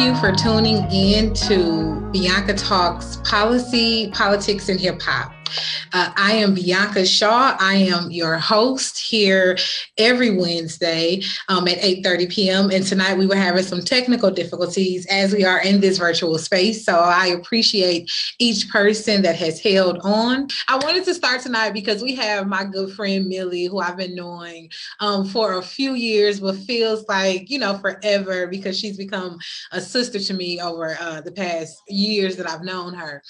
You for tuning in to Bianca Talks Policy, Politics, and Hip Hop. Uh, I am Bianca Shaw. I am your host here every Wednesday um, at 8:30 p.m. And tonight we were having some technical difficulties as we are in this virtual space. So I appreciate each person that has held on. I wanted to start tonight because we have my good friend Millie, who I've been knowing um, for a few years, but feels like you know forever because she's become a sister to me over uh, the past years that I've known her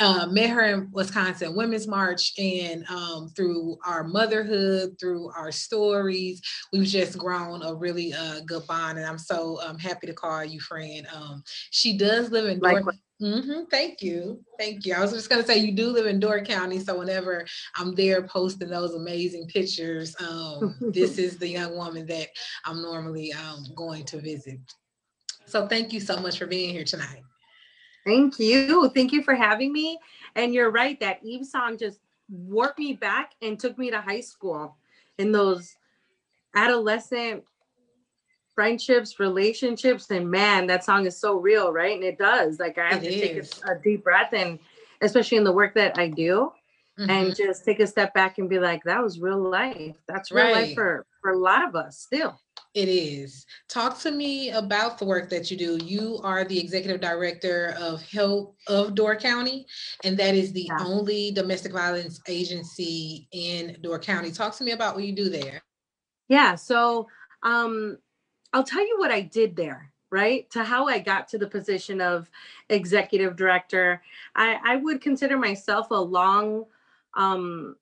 uh, met her in Wisconsin Women's March, and um, through our motherhood, through our stories, we've just grown a really uh, good bond. And I'm so um, happy to call you friend. Um, she does live in Door. Mm-hmm. Thank you. Thank you. I was just going to say you do live in Door County. So whenever I'm there posting those amazing pictures, um, this is the young woman that I'm normally um, going to visit. So thank you so much for being here tonight. Thank you. Thank you for having me. And you're right, that Eve song just warped me back and took me to high school in those adolescent friendships, relationships. And man, that song is so real, right? And it does. Like I have it to is. take a, a, deep breath and especially in the work that I do. Mm-hmm. And just take a step back and be like, that was real life. That's real right. life for, for a lot of us still. It is. Talk to me about the work that you do. You are the executive director of Help of Door County, and that is the yeah. only domestic violence agency in Door County. Talk to me about what you do there. Yeah, so um, I'll tell you what I did there, right? To how I got to the position of executive director. I, I would consider myself a long um,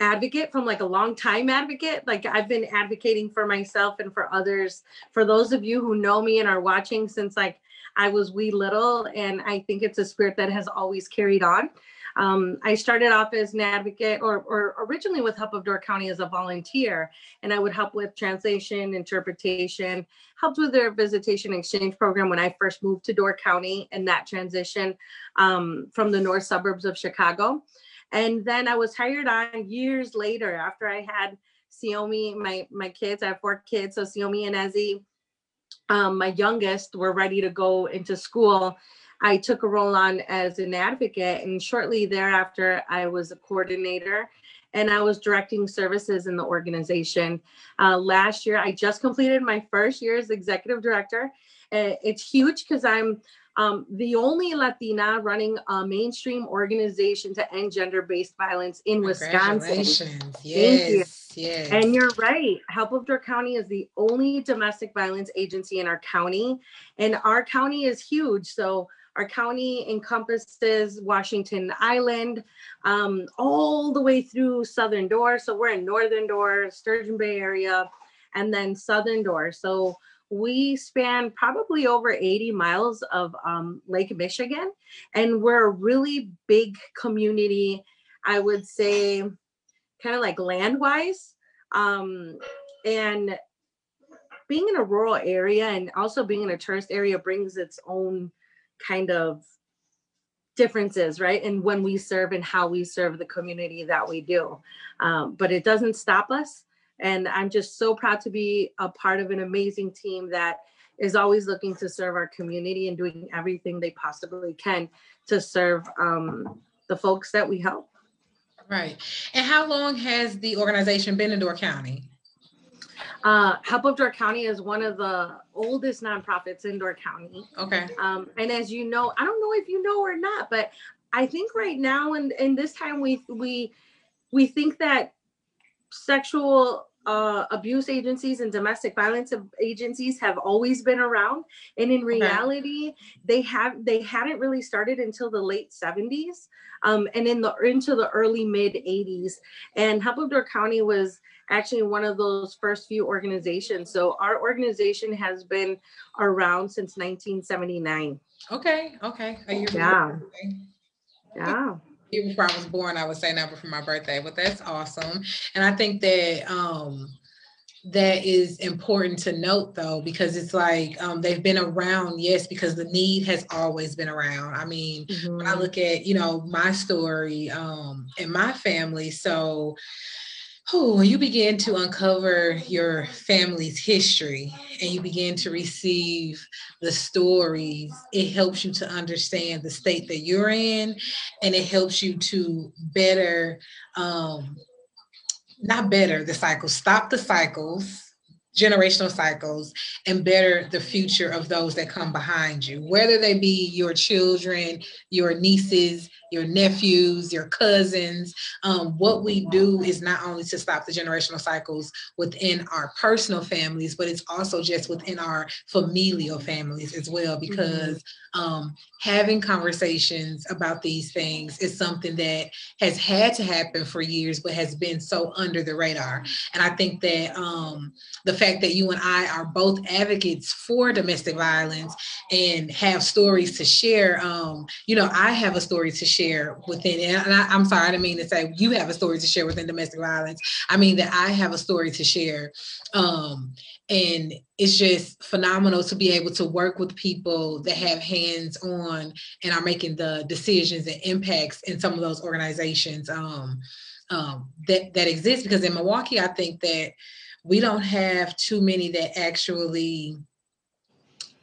advocate from like a long time advocate. Like i've been advocating for myself and for others. For those of you who know me and are watching since like i was wee little and i think it's a spirit that has always carried on. Um, I started off as an advocate or, or originally with Help of Door County as a volunteer, and I would help with translation, interpretation, helped with their visitation exchange program when I first moved to Door County and that transition um, from the north suburbs of Chicago. And then I was hired on years later after I had Siomi, my my kids. I have four kids, so Siomi and Ezzy, um, my youngest, were ready to go into school. I took a role on as an advocate, and shortly thereafter, I was a coordinator and I was directing services in the organization. Uh, last year, I just completed my first year as executive director. Uh, it's huge because I'm um, the only Latina running a mainstream organization to end gender-based violence in Wisconsin. Yes, yes. And you're right. Help of Door County is the only domestic violence agency in our county, and our county is huge. So our county encompasses Washington Island, um, all the way through Southern Door. So we're in Northern Door, Sturgeon Bay area, and then Southern Door. So we span probably over 80 miles of um, Lake Michigan, and we're a really big community. I would say, kind of like land wise. Um, and being in a rural area and also being in a tourist area brings its own kind of differences, right? And when we serve and how we serve the community that we do. Um, but it doesn't stop us and I'm just so proud to be a part of an amazing team that is always looking to serve our community and doing everything they possibly can to serve um, the folks that we help. Right. And how long has the organization been in Door County? Uh, Help of Door County is one of the oldest nonprofits in Door County. Okay. Um, and as you know, I don't know if you know or not, but I think right now and in, in this time we we we think that sexual uh, abuse agencies and domestic violence agencies have always been around. And in reality okay. they have they hadn't really started until the late 70s um, and in the into the early mid 80s and Door County was actually one of those first few organizations. So our organization has been around since 1979 okay okay. Yeah. yeah year before I was born, I would say number for my birthday, but that's awesome. And I think that um that is important to note though because it's like um, they've been around yes because the need has always been around i mean mm-hmm. when i mm-hmm. look at you know my story um, and my family so oh, you begin to uncover your family's history and you begin to receive the stories, it helps you to understand the state that you're in and it helps you to better, um, not better the cycles, stop the cycles generational cycles and better the future of those that come behind you, whether they be your children, your nieces, your nephews, your cousins. Um, what we do is not only to stop the generational cycles within our personal families, but it's also just within our familial families as well, mm-hmm. because um, having conversations about these things is something that has had to happen for years, but has been so under the radar. And I think that um, the fact that you and I are both advocates for domestic violence and have stories to share, um, you know, I have a story to share share within, and I, am sorry, I didn't mean to say you have a story to share within domestic violence. I mean that I have a story to share. Um, and it's just phenomenal to be able to work with people that have hands on and are making the decisions and impacts in some of those organizations um, um, that, that exist. Because in Milwaukee, I think that we don't have too many that actually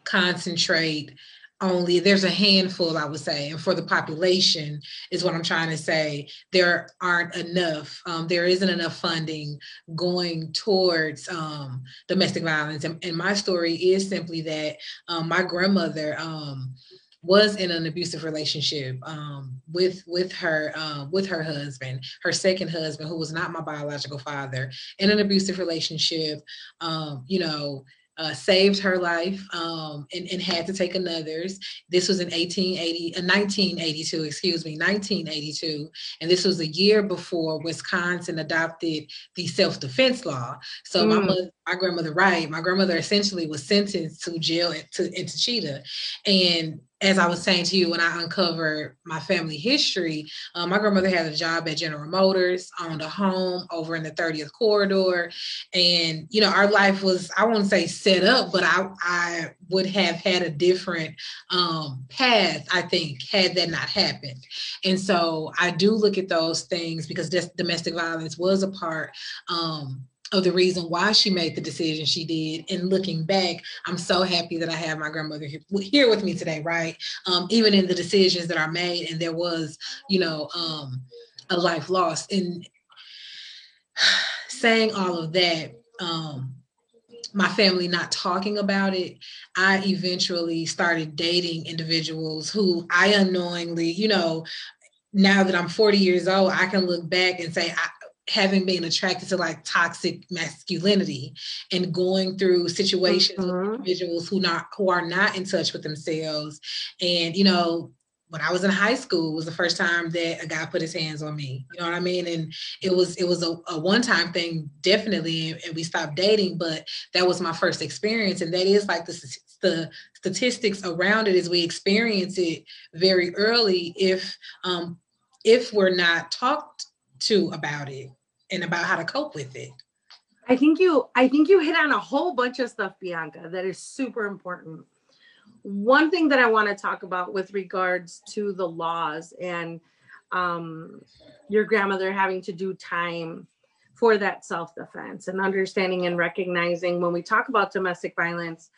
concentrate only there's a handful i would say and for the population is what i'm trying to say there aren't enough um, there isn't enough funding going towards um, domestic violence and, and, my story is simply that um, my grandmother um, was in an abusive relationship um, with with her uh, with her husband, her second husband, who was not my biological father, in an abusive relationship. Um, you know, uh, saved her life um, and, and, had to take another's. This was in 1880, uh, 1982, excuse me, 1982. And this was a year before Wisconsin adopted the self-defense law. So mm. my mother, my grandmother, right, my grandmother essentially was sentenced to jail to, into Taycheedah. And as I was saying to you, when I uncovered my family history, um, my grandmother had a job at General Motors, owned a home over in the 30th corridor. And, you know, our life was, I won't say set up, but I, I would have had a different um, path, I think, had that not happened. And so I do look at those things because domestic violence was a part um, of the reason why she made the decision she did. And looking back, I'm so happy that I have my grandmother here with me today, right? Um, even in the decisions that are made, and there was, you know, um, a life lost. And saying all of that, um, my family not talking about it, I eventually started dating individuals who I unknowingly, you know, now that I'm 40 years old, I can look back and say, I, having been attracted to like toxic masculinity and going through situations mm-hmm. with individuals who not who are not in touch with themselves and you know when I was in high school was the first time that a guy put his hands on me. You know what I mean? And it was it was a, a one-time thing, definitely, and, we stopped dating. But that was my first experience, and that is like the the statistics around it as we experience it very early. If um, if we're not talked to about it, and about how to cope with it. I think you I think you hit on a whole bunch of stuff, Bianca, that is super important. One thing that I want to talk about with regards to the laws and um, your grandmother having to do time for that self defense and understanding and recognizing when we talk about domestic violence,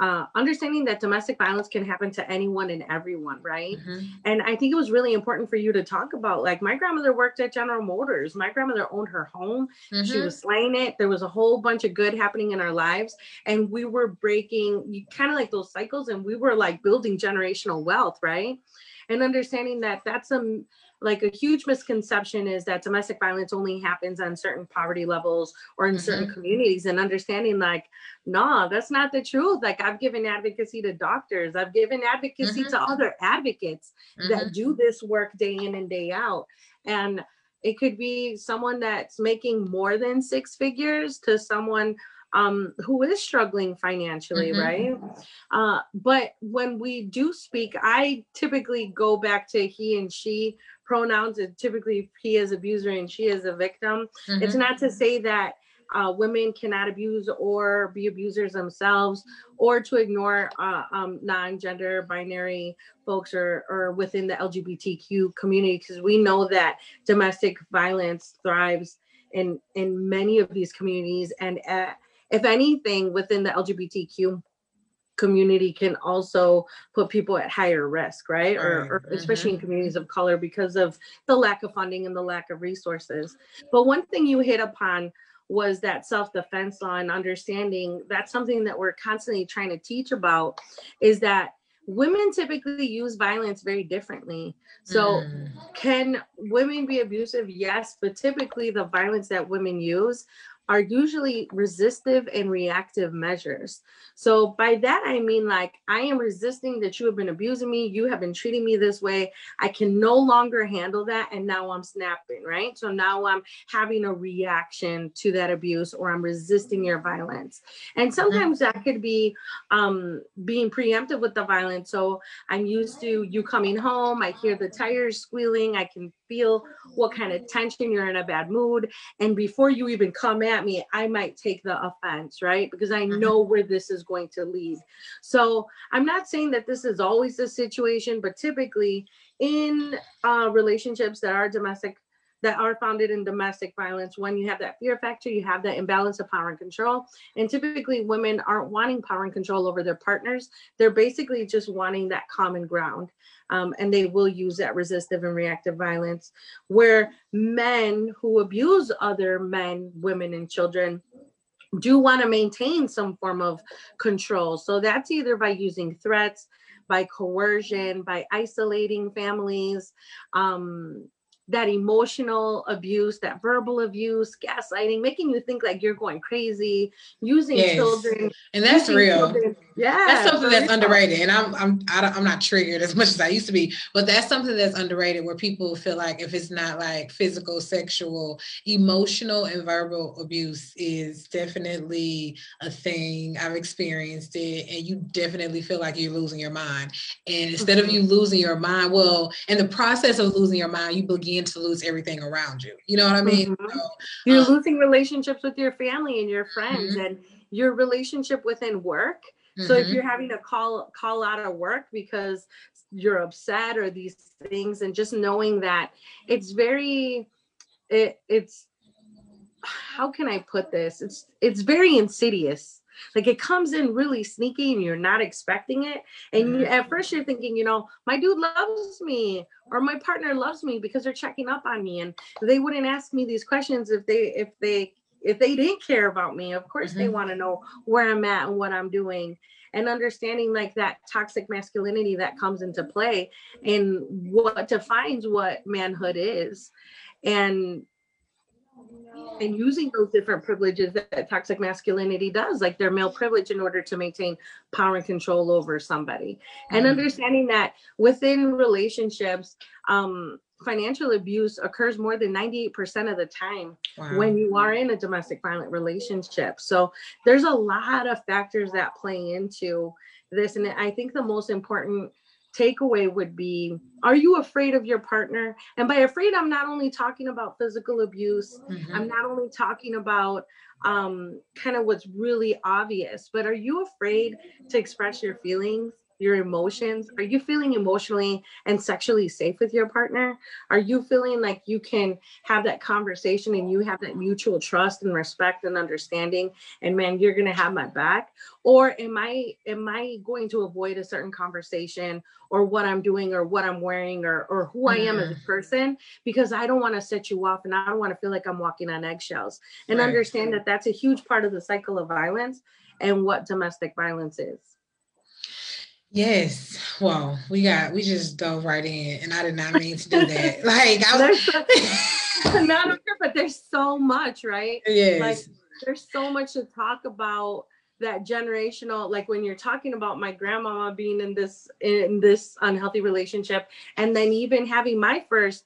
uh, understanding that domestic violence can happen to anyone and everyone, right? Mm-hmm. And I think it was really important for you to talk about. Like, my grandmother worked at General Motors. My grandmother owned her home. Mm-hmm. She was slaying it. There was a whole bunch of good happening in our lives, and we were breaking kind of like those cycles, and we were like building generational wealth, right? And understanding that that's a like a huge misconception is that domestic violence only happens on certain poverty levels or in mm-hmm. certain communities and understanding like nah that's not the truth like i've given advocacy to doctors i've given advocacy mm-hmm. to other advocates mm-hmm. that do this work day in and day out and it could be someone that's making more than six figures to someone um, who is struggling financially, mm-hmm. right? Uh, but when we do speak, I typically go back to he and she pronouns is typically he is abuser and she is a victim. Mm-hmm. It's not to say that uh, women cannot abuse or be abusers themselves or to ignore uh, um, non-gender binary folks or, or within the lgbtq community because we know that domestic violence thrives in in many of these communities and uh, if anything within the lgbtq community can also put people at higher risk right, or, or especially mm-hmm. in communities of color because of the lack of funding and the lack of resources but one thing you hit upon was that self-defense law and understanding that's something that we're constantly trying to teach about is that women typically use violence very differently. So, mm. can women be abusive? Yes, but typically the violence that women use are usually resistive and reactive measures. So by that I mean like I am resisting that you have been abusing me, you have been treating me this way. I can no longer handle that and now I'm snapping, right? So now I'm having a reaction to that abuse or I'm resisting your violence. And mm-hmm. sometimes that could be um being preemptive with the violence. So I'm used to you coming home, I hear the tires squealing, I can feel what kind of tension you're in a bad mood and before you even come at me, I might take the offense, right? Because I mm-hmm. know where this is going to lead. So I'm not saying that this is always the situation, but typically in uh, relationships that are domestic that are founded in domestic violence. When you have that fear factor you have that imbalance of power and control. And typically women aren't wanting power and control over their partners. They're basically just wanting that common ground um, and they will use that resistive and reactive violence. Where men who abuse other men women and children do want to maintain some form of control. So that's either by using threats by coercion by isolating families um, that emotional abuse, that verbal abuse, gaslighting, making you think like you're going crazy, using yes. children, and that's real. Children. Yeah, that's something that's real. underrated. And I'm I'm I am i am not triggered as much as I used to be, but that's something that's underrated where people feel like if it's not like physical, sexual, emotional, and verbal abuse is definitely a thing. I've experienced it, and you definitely feel like you're losing your mind. And instead mm-hmm. of you losing your mind, well, in the process of losing your mind, you begin begin to lose everything around you. You know what I mean? Mm-hmm. So, you're um, losing relationships with your family and your friends mm-hmm. and your relationship within work. Mm-hmm. So if mm-hmm. you're having to call call out of work because you're upset or these things and just knowing that it's very it, it's how can I put this? It's it's very insidious like it comes in really sneaky and you're not expecting it. And you, at first you're thinking, you know, my dude loves me or my partner loves me because they're checking up on me. And they wouldn't ask me these questions if they if they if they didn't care about me. Of course mm-hmm. they want to know where I'm at and what I'm doing and understanding like that toxic masculinity that comes into play and what defines what manhood is and and using those different privileges that toxic masculinity does, like their male privilege, in order to maintain power and control over somebody. Mm-hmm. And understanding that within relationships, um, financial abuse occurs more than 98% of the time wow. when you are in a domestic violent relationship. So there's a lot of factors that play into this. And I think the most important takeaway would be are you afraid of your partner and by afraid i'm not only talking about physical abuse mm-hmm. i'm not only talking about um, kind of what's really obvious but are you afraid to express your feelings your emotions? Are you feeling emotionally and sexually safe with your partner? Are you feeling like you can have that conversation and you have that mutual trust and respect and understanding and man, you're going to have my back? Or am I am I going to avoid a certain conversation or what I'm doing or what I'm wearing or or who I am as a mm-hmm. person because I don't want to set you off and I don't want to feel like I'm walking on eggshells. And right. understand that that's a huge part of the cycle of violence and what domestic violence is. Yes. Well, we got we just dove right in, and I did not mean to do that. like I was not okay, but there's so much, right? Yes. Like there's so much to talk about that generational like when you're talking about my grandmama being in this in this unhealthy relationship and then even having my first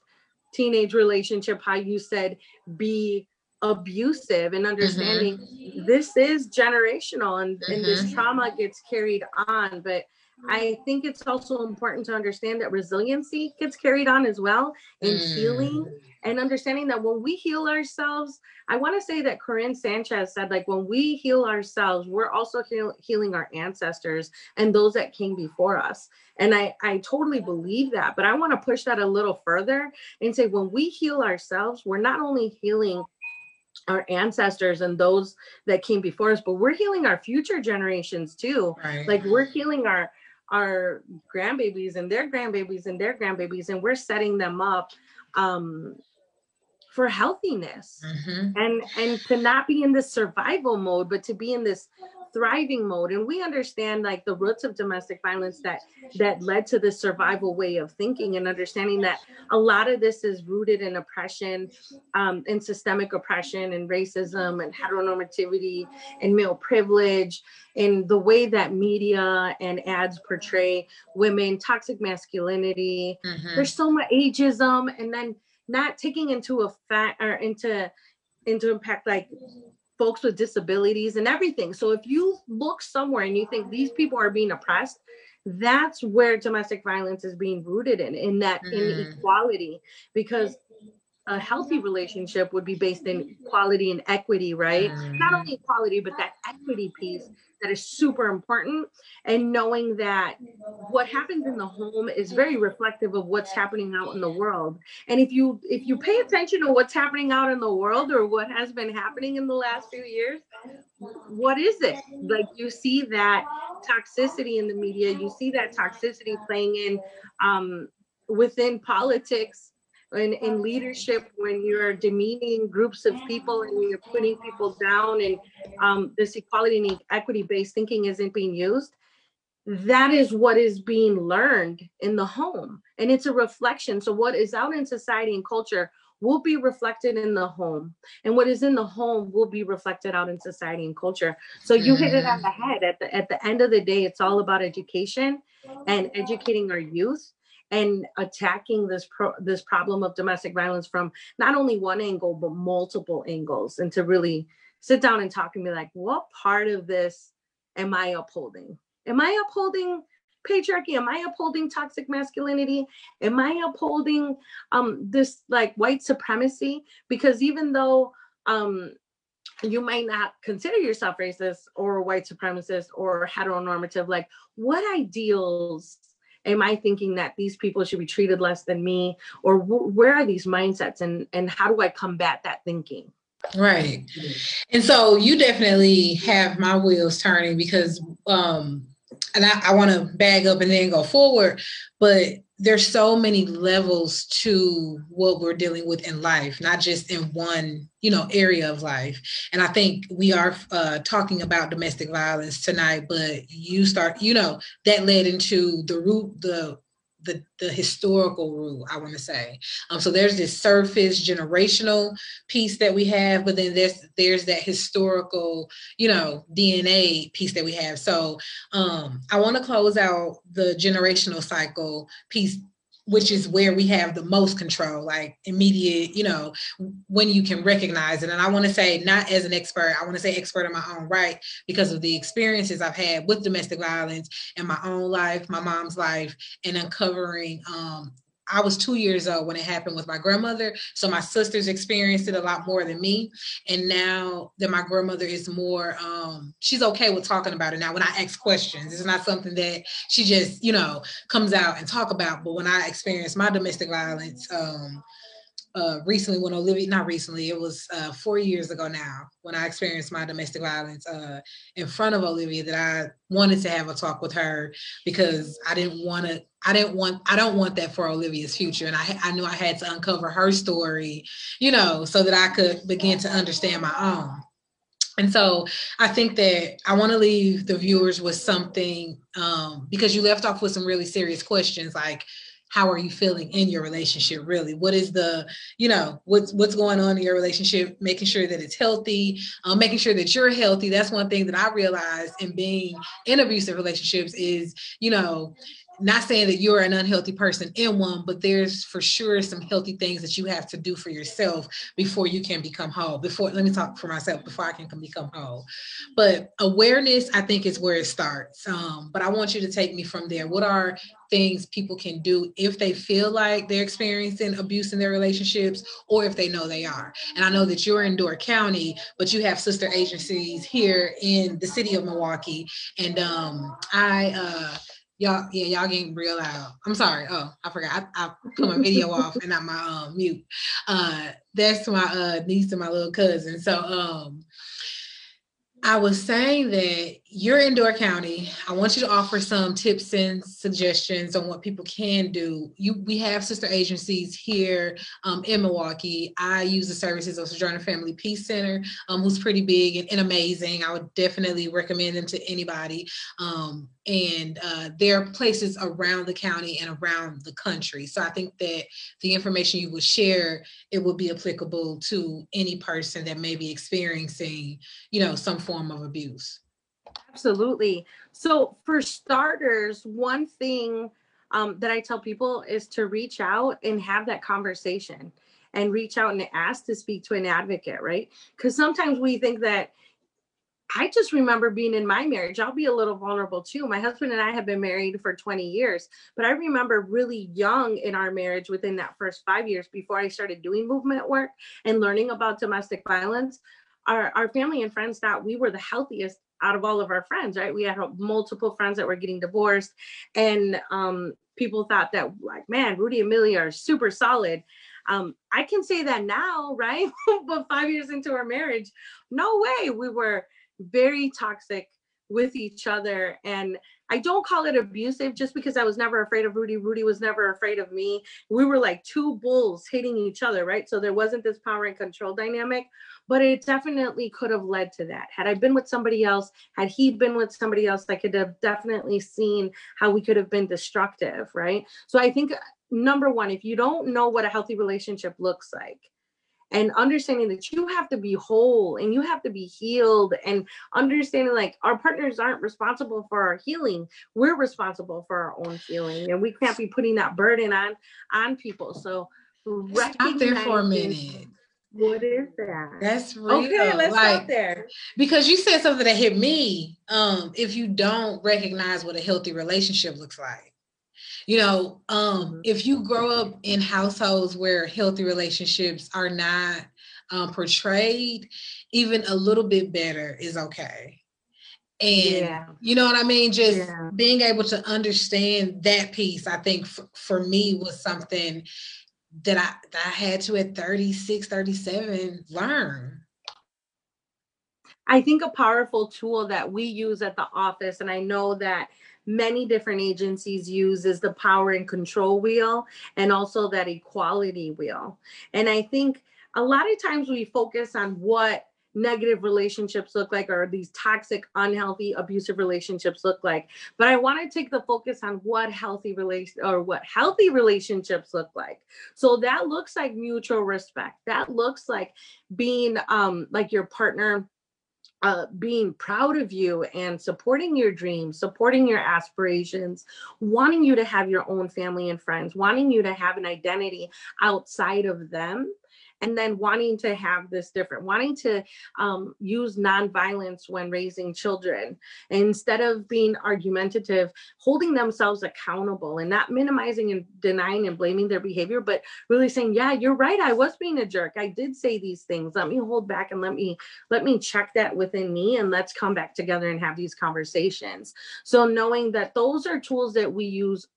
teenage relationship how you said be abusive and understanding mm-hmm. this is generational and, mm-hmm. and this mm-hmm. trauma gets carried on but I think it's also important to understand that resiliency gets carried on as well in mm. healing and understanding that when we heal ourselves, I want to say that Corinne Sanchez said, like, when we heal ourselves, we're also heal- healing our ancestors and those that came before us. And I, I totally believe that, but I want to push that a little further and say, when we heal ourselves, we're not only healing our ancestors and those that came before us but we're healing our future generations too right. like we're healing our our grandbabies and their grandbabies and their grandbabies and we're setting them up um for healthiness mm-hmm. and and to not be in this survival mode but to be in this thriving mode and we understand like the roots of domestic violence that that led to the survival way of thinking and understanding that a lot of this is rooted in oppression um, and systemic oppression and racism and heteronormativity and male privilege and the way that media and ads portray women toxic masculinity mm-hmm. there's so much ageism and then not taking into effect or into into impact like folks with disabilities and everything. So if you look somewhere and you think these people are being oppressed, that's where domestic violence is being rooted in, in that mm. inequality. Because a healthy relationship would be based in equality and equity, right? Mm. Not only equality, but that equity piece that is super important and knowing that what happens in the home is very reflective of what's happening out in the world and if you if you pay attention to what's happening out in the world or what has been happening in the last few years what is it like you see that toxicity in the media you see that toxicity playing in um, within politics in, in leadership when you're demeaning groups of people and you're putting people down and um, this equality and equity based thinking isn't being used that is what is being learned in the home. And it's a reflection. So what is out in society and culture will be reflected in the home. And what is in the home will be reflected out in society and culture. So you hit it on the head. At the at the end of the day it's all about education and educating our youth and attacking this pro- this problem of domestic violence from not only one angle but multiple angles and to really sit down and talk and be like what part of this am i upholding? Am i upholding patriarchy? Am i upholding toxic masculinity? Am i upholding um this like white supremacy? Because even though um you might not consider yourself racist or white supremacist or heteronormative like what ideals am i thinking that these people should be treated less than me? Or where are these mindsets and and how do i combat that thinking? Right. And so you definitely have my wheels turning because um and I, I want to bag up and then go forward, but there's so many levels to what we're dealing with in life, not just in one, you know, area of life. And I think we are uh, talking about domestic violence tonight, but you start, you know, that led into the root, the the, the historical root, I want to say. Um, so there's this surface generational piece that we have, but then there's there's that historical, you know, DNA piece that we have. So um, I want to close out the generational cycle piece which is where we have the most control, like immediate, you know, when you can recognize it. And I want to say, not as an expert, I want to say expert in my own right because of the experiences I've had with domestic violence in my own life, my mom's life, and uncovering um, I was two years old when it happened with my grandmother. So my sisters experienced it a lot more than me. And now that my grandmother is more, um, she's okay with talking about it now. When I ask questions, it's not something that she just, you know, comes out and talk about. But when I experienced my domestic violence, um, uh, recently when Olivia, not recently, it was uh, four years ago now when I experienced my domestic violence uh, in front of Olivia that I wanted to have a talk with her because I didn't want to, I didn't want, I don't want that for Olivia's future. And I, I knew I had to uncover her story, you know, so that I could begin to understand my own. And so I think that I want to leave the viewers with something um, because you left off with some really serious questions like, how are you feeling in your relationship really? What is the you know what's what's going on in your relationship making sure that it's healthy um, making sure that you're healthy. That's one thing that i realized in being in abusive relationships is you know not saying that you're an unhealthy person in one, but there's for sure some healthy things that you have to do for yourself before you can become whole. Before, let me talk for myself before I can become whole. But awareness, I think, is where it starts. Um, but I want you to take me from there. What are things people can do if they feel like they're experiencing abuse in their relationships or if they know they are? And I know that you're in Door County, but you have sister agencies here in the city of Milwaukee. And um, I, uh, Y'all, yeah, y'all getting real loud. I'm sorry. Oh, I forgot. I, I put my video off and not my um mute. Uh that's my uh niece and my little cousin. So um I was saying that you're in Door County. I want you to offer some tips and suggestions on what people can do. You, we have sister agencies here um, in Milwaukee. I use the services of Sojourner Family Peace Center, um, who's pretty big and, and, amazing. I would definitely recommend them to anybody. Um, and uh, there are places around the county and around the country. So I think that the information you will share, it will be applicable to any person that may be experiencing, you know, some form of abuse. Absolutely. So for starters, one thing um, that I tell people is to reach out and have that conversation and reach out and ask to speak to an advocate, right? Because sometimes we think that I just remember being in my marriage. I'll be a little vulnerable too. My husband and I have been married for 20 years, but I remember really young in our marriage within that first five years before I started doing movement work and learning about domestic violence. Our, our family and friends thought we were the healthiest out of all of our friends, right? We had multiple friends that were getting divorced, and um, people thought that, like, man, Rudy and Millie are super solid. Um, I can say that now, right? but five years into our marriage, no way. We were very toxic with each other. And I don't call it abusive just because I was never afraid of Rudy. Rudy was never afraid of me. We were like two bulls hitting each other, right? So there wasn't this power and control dynamic, but it definitely could have led to that. Had I been with somebody else, had he been with somebody else, I could have definitely seen how we could have been destructive, right? So I think uh, number one, if you don't know what a healthy relationship looks like, and understanding that you have to be whole and you have to be healed and understanding like our partners aren't responsible for our healing. We're responsible for our own healing and we can't be putting that burden on on people. So stop there for a minute. what is that? That's real okay let's like, stop there. because you said something that hit me um if you don't recognize what a healthy relationship looks like you know um, mm-hmm. if you grow up in households where healthy relationships are not um, portrayed even a little bit better is okay and yeah. you know what i mean just yeah. being able to understand that piece i think f- for me was something that I, that I had to at 36 37 learn I think a powerful tool that we use at the office, and I know that many different agencies use is the power and control wheel and also that equality wheel. And I think a lot of times we focus on what negative relationships look like or these toxic unhealthy abusive relationships look like. But i want to take the focus on what healthy relation or what healthy relationships look like. So that looks like mutual respect. That looks like being um like your partner uh, being proud of you and supporting your dreams, supporting your aspirations, wanting you to have your own family and friends, wanting you to have an identity outside of them and then wanting to have this different, wanting to um, use nonviolence when raising children instead of being argumentative, holding themselves accountable and not minimizing and denying and blaming their behavior, but really saying, "Yeah, you're right. I was being a jerk. I did say these things. Let me hold back and let me let me check that within me, and let's come back together and have these conversations." So knowing that those are tools that we use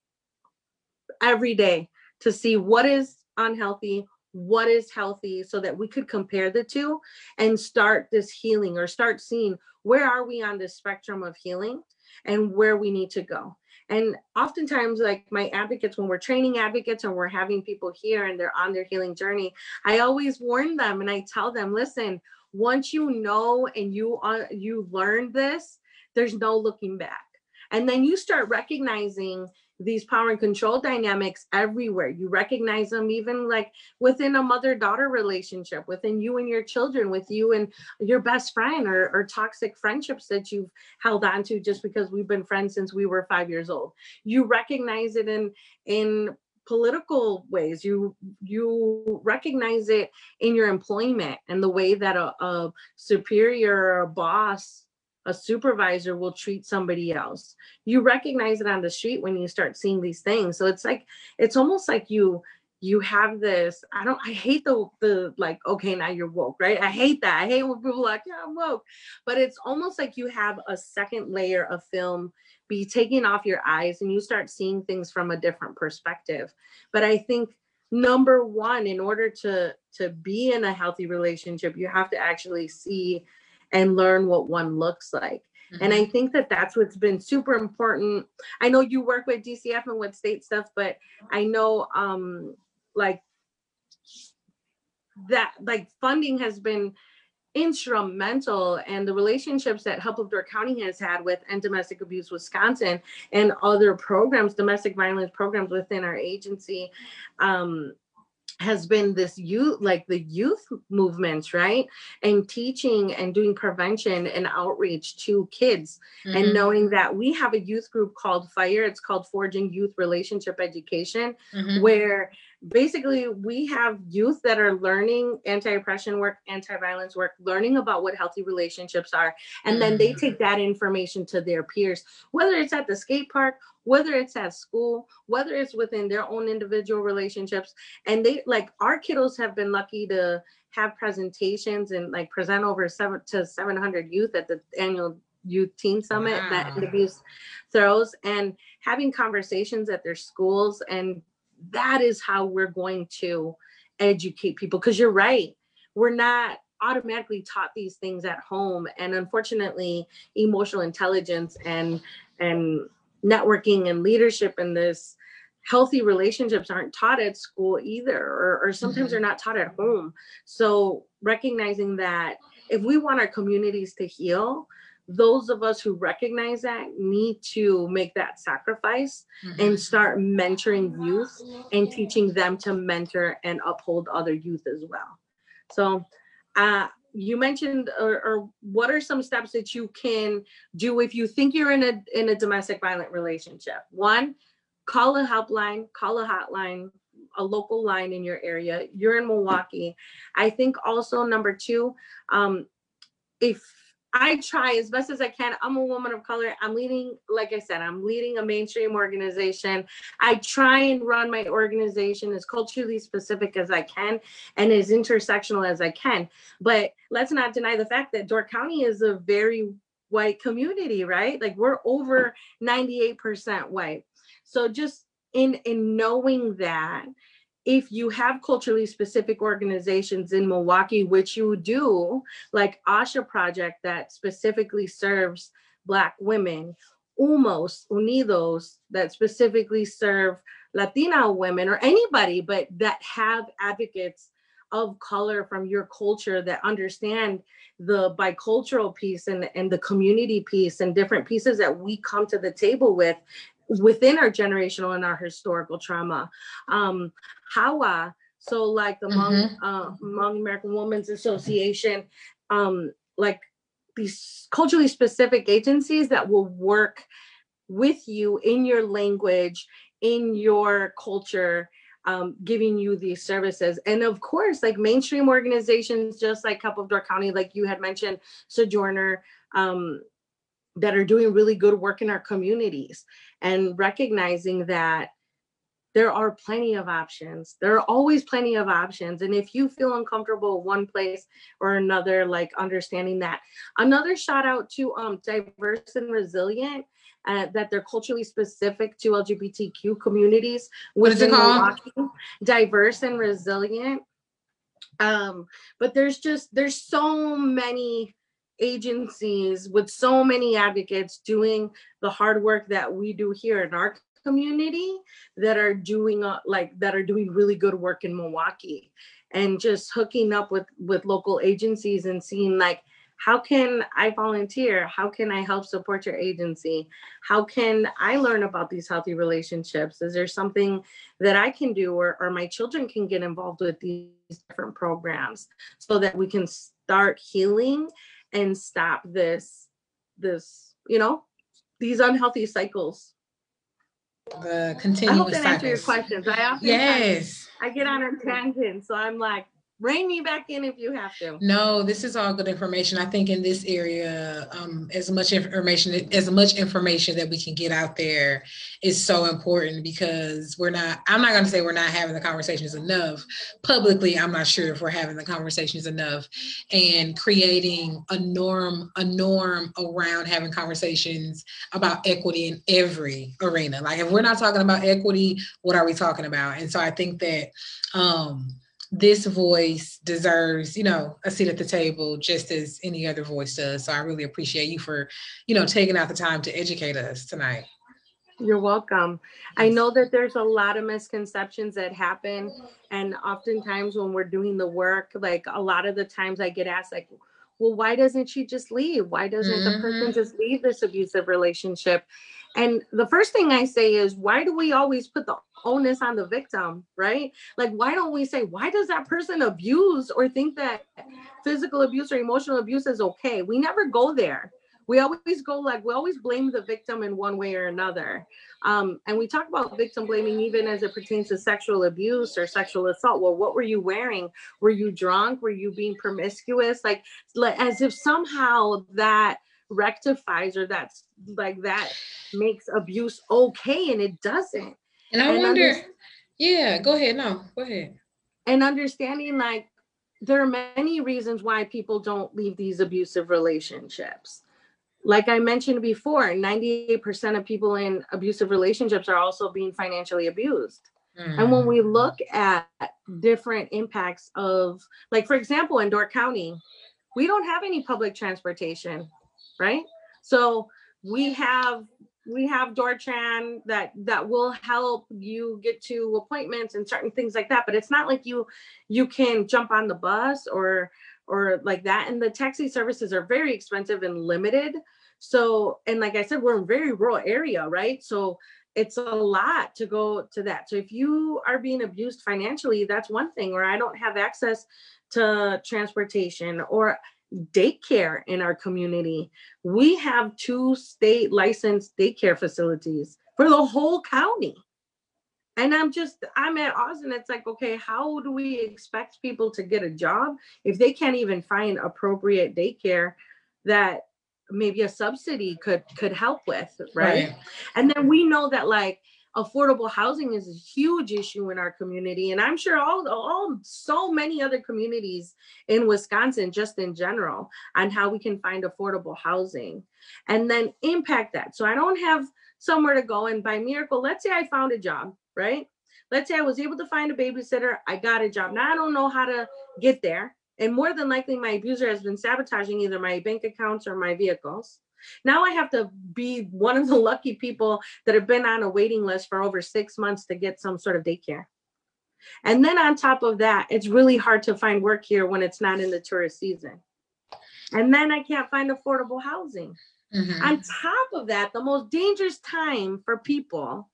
every day to see what is unhealthy, what is healthy so that we could compare the two and start this healing or start seeing where are we on this spectrum of healing and where we need to go. And oftentimes like my advocates when we're training advocates and we're having people here and they're on their healing journey i always warn them and i tell them listen once you know and you are you learn this there's no looking back. And then you start recognizing these power and control dynamics everywhere. You recognize them even like within a mother daughter relationship, within you and your children, with you and your best friend, or, or toxic friendships that you've held on to just because we've been friends since we were five years old. You recognize it in in political ways you you recognize it in your employment and the way that a, a superior or a boss a supervisor will treat somebody else. You recognize it on the street when you start seeing these things. So it's like it's almost like you you have this i don't i hate the the like okay now you're woke right i hate that i hate when people like yeah i'm woke but it's almost like you have a second layer of film be taking off your eyes and you start seeing things from a different perspective but i think number one in order to to be in a healthy relationship you have to actually see and learn what one looks like mm-hmm. and i think that that's what's been super important i know you work with dcf and with state stuff but i know um like that like funding has been instrumental and the relationships that Help of Door County has had with End Domestic Abuse Wisconsin and other programs, domestic violence programs within our agency, um, has been this youth like the youth movements right and teaching and doing prevention and outreach to kids mm-hmm. and knowing that we have a youth group called fire it's called forging youth relationship education mm-hmm. where basically we have youth that are learning anti-oppression work anti-violence work learning about what healthy relationships are and then they mm-hmm. take that information to their peers whether it's at the skate park whether it's at school whether it's within their own individual relationships and they like our kiddos have been lucky to have presentations and like present over seven to 700 youth at the annual youth teen summit wow. that abuse throws and having conversations at their schools and that is how we're going to educate people because you're right we're not automatically taught these things at home and unfortunately emotional intelligence and and networking and leadership and this healthy relationships aren't taught at school either or, or sometimes mm-hmm. they're not taught at home so recognizing that if we want our communities to heal those of us who recognize that need to make that sacrifice mm-hmm. and start mentoring youth and teaching them to mentor and uphold other youth as well. So, uh, you mentioned or, or, what are some steps that you can do if you think you're in a in a domestic violent relationship one call a helpline call a hotline a local line in your area you're in milwaukee i think also number two um, if I try as best as I can. I'm a woman of color. I'm leading, like I said, I'm leading a mainstream organization. I try and run my organization as culturally specific as I can and as intersectional as I can. But let's not deny the fact that Door County is a very white community, right? Like we're over 98% white. So just in in knowing that if you have culturally specific organizations in Milwaukee, which you do, like Asha Project that specifically serves Black women, Umos, Unidos that specifically serve Latina women or anybody, but that have advocates of color from your culture that understand the bicultural piece and, and the community piece and different pieces that we come to the table with within our generational and our historical trauma. Um, HAWA, so like the mm-hmm. Hmong, uh, Hmong American Women's Association, um, like these culturally specific agencies that will work with you in your language, in your culture, um, giving you these services. And of course, like mainstream organizations, just like Help of Door County, like you had mentioned, Sojourner, um, that are doing really good work in our communities and recognizing that there are plenty of options. There are always plenty of options. And if you feel uncomfortable one place or another, like understanding that. Another shout out to um, diverse and resilient. Uh, that they're culturally specific to LGBTQ communities. What is it called? Milwaukee, diverse and resilient. Um, but there's just there's so many agencies with so many advocates doing the hard work that we do here in our community that are doing uh, like that are doing really good work in Milwaukee and just hooking up with with local agencies and seeing like how can I volunteer? How can I help support your agency? How can I learn about these healthy relationships? Is there something that I can do or, or my children can get involved with these different programs so that we can start healing and stop this this you know these unhealthy cycles. The continuous I hope that answer your questions. I often yes. I get on a tangent, so I'm like rein me back in if you have to. No, this is all good information. I think in this area, um, as much information as much information that we can get out there is so important because we're not. I'm not going to say we're not having the conversations enough publicly. I'm not sure if we're having the conversations enough, and creating a norm, a norm around having conversations about equity in every arena. Like if we're not talking about equity, what are we talking about? And so I think that. Um, this voice deserves, you know, a seat at the table just as any other voice does. So I really appreciate you for, you know, taking out the time to educate us tonight. You're welcome. I know that there's a lot of misconceptions that happen. And oftentimes when we're doing the work, like a lot of the times I get asked, like, well, why doesn't she just leave? Why doesn't mm-hmm. the person mm-hmm. just leave this abusive relationship? And the first thing I say is, why do we always put the onus on the victim, right? Like, why don't we say, why does that person abuse or think that physical abuse or emotional abuse is okay? We never go there. We always go like, we always blame the victim in one way or another. Um, and we talk about victim blaming even as it pertains to sexual abuse or sexual assault. Well, what were you wearing? Were you drunk? Were you being promiscuous? Like, like as if somehow that rectifies or that's like that makes abuse okay and it doesn't and i and wonder under- yeah go ahead no go ahead and understanding like there are many reasons why people don't leave these abusive relationships like i mentioned before 98% of people in abusive relationships are also being financially abused mm. and when we mm. look at different impacts of like for example in door county we don't have any public transportation right? So we have we have Doortran that that will help you get to appointments and certain things like that. But it's not like you you can jump on the bus or or like that. And the taxi services are very expensive and limited. So and like I said, we're in very rural area, right? So it's a lot to go to that. So if you are being abused financially, that's one thing. Or I don't have access to transportation or daycare in our community. We have two state licensed daycare facilities for the whole county. And I'm just, I'm at Austin. It's like, okay, how do we expect people to get a job if they can't even find appropriate daycare that maybe a subsidy could could help with, right? right. And then we know that like affordable housing is a huge issue in our community and i'm sure all all so many other communities in wisconsin just in general on how we can find affordable housing and then impact that. So i don't have somewhere to go and by miracle let's say i found a job right? Let's say i was able to find a babysitter i got a job. Now i don't know how to get there and more than likely my abuser has been sabotaging either my bank accounts or my vehicles now I have to be one of the lucky people that have been on a waiting list for over six months to get some sort of daycare. And then on top of that, it's really hard to find work here when it's not in the tourist season. And then I can't find affordable housing. Mm-hmm. On top of that, the most dangerous time for people,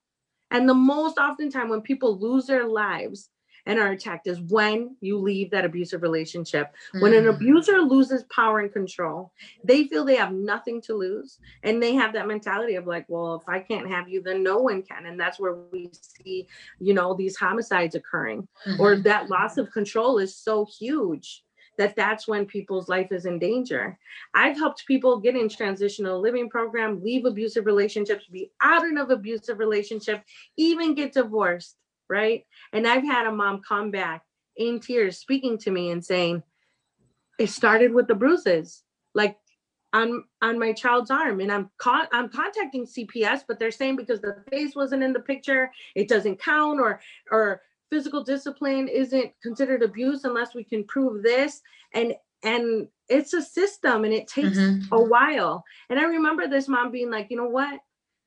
and the most often time when people lose their lives and are attacked is when you leave that abusive relationship. Mm. When an mm. abuser loses power and control, they feel they have nothing to lose. And they have that mentality of like, well, if I can't have you, then no one can. And that's where we see, you know, these homicides occurring mm-hmm. or that loss of control is so huge that that's when people's life is in danger. I've helped people get in transitional living program, leave abusive relationships, be out of abusive relationship, even get divorced right? And I've had a mom come back in tears speaking to me and saying, it started with the bruises, like on on my child's arm. And I'm con- I'm contacting CPS, but they're saying because the face wasn't in the picture, it doesn't count, or or physical discipline isn't considered abuse unless we can prove this. And and it's a system and it takes mm-hmm. a while. And I remember this mom being like, you know what?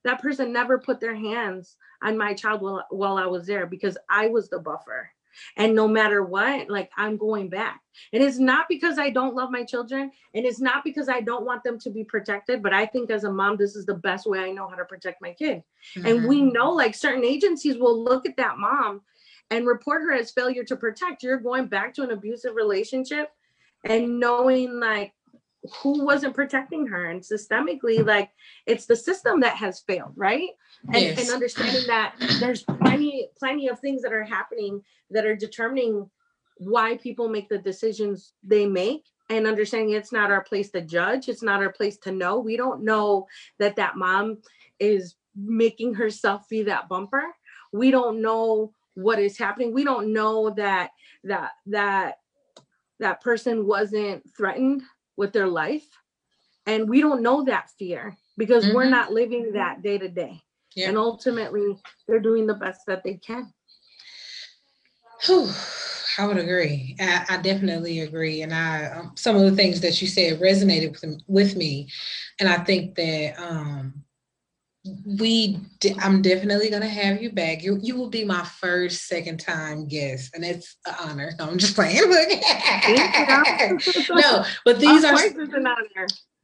That person never put their hands on my child while, while I was there because I was the buffer. And no matter what, like I'm going back. And it's not because I don't love my children and it's not because I don't want them to be protected, but I think as a mom, this is the best way I know how to protect my kid. Mm-hmm. And we mm-hmm. know like certain agencies will look at that mom and report her as failure to protect. You're going back to an abusive relationship and knowing like who wasn't protecting her. And systemically like it's the system that has failed right? And, yes. and understanding that there's plenty plenty of things that are happening that are determining why people make the decisions they make. And understanding it's not our place to judge it's not our place to know. We don't know that that mom is making herself be that bumper. We don't know what is happening. We don't know that that that that person wasn't threatened with their life and we don't know that fear because mm-hmm. we're not living that day to day and ultimately they're doing the best that they can Whew. I would agree. I, I, definitely agree, and I um, some of the things that you said resonated with with me, and I think that um, we I'm definitely gonna have you back. You you will be my first second time guest, and it's an honor. No, I'm just playing. no, but these are.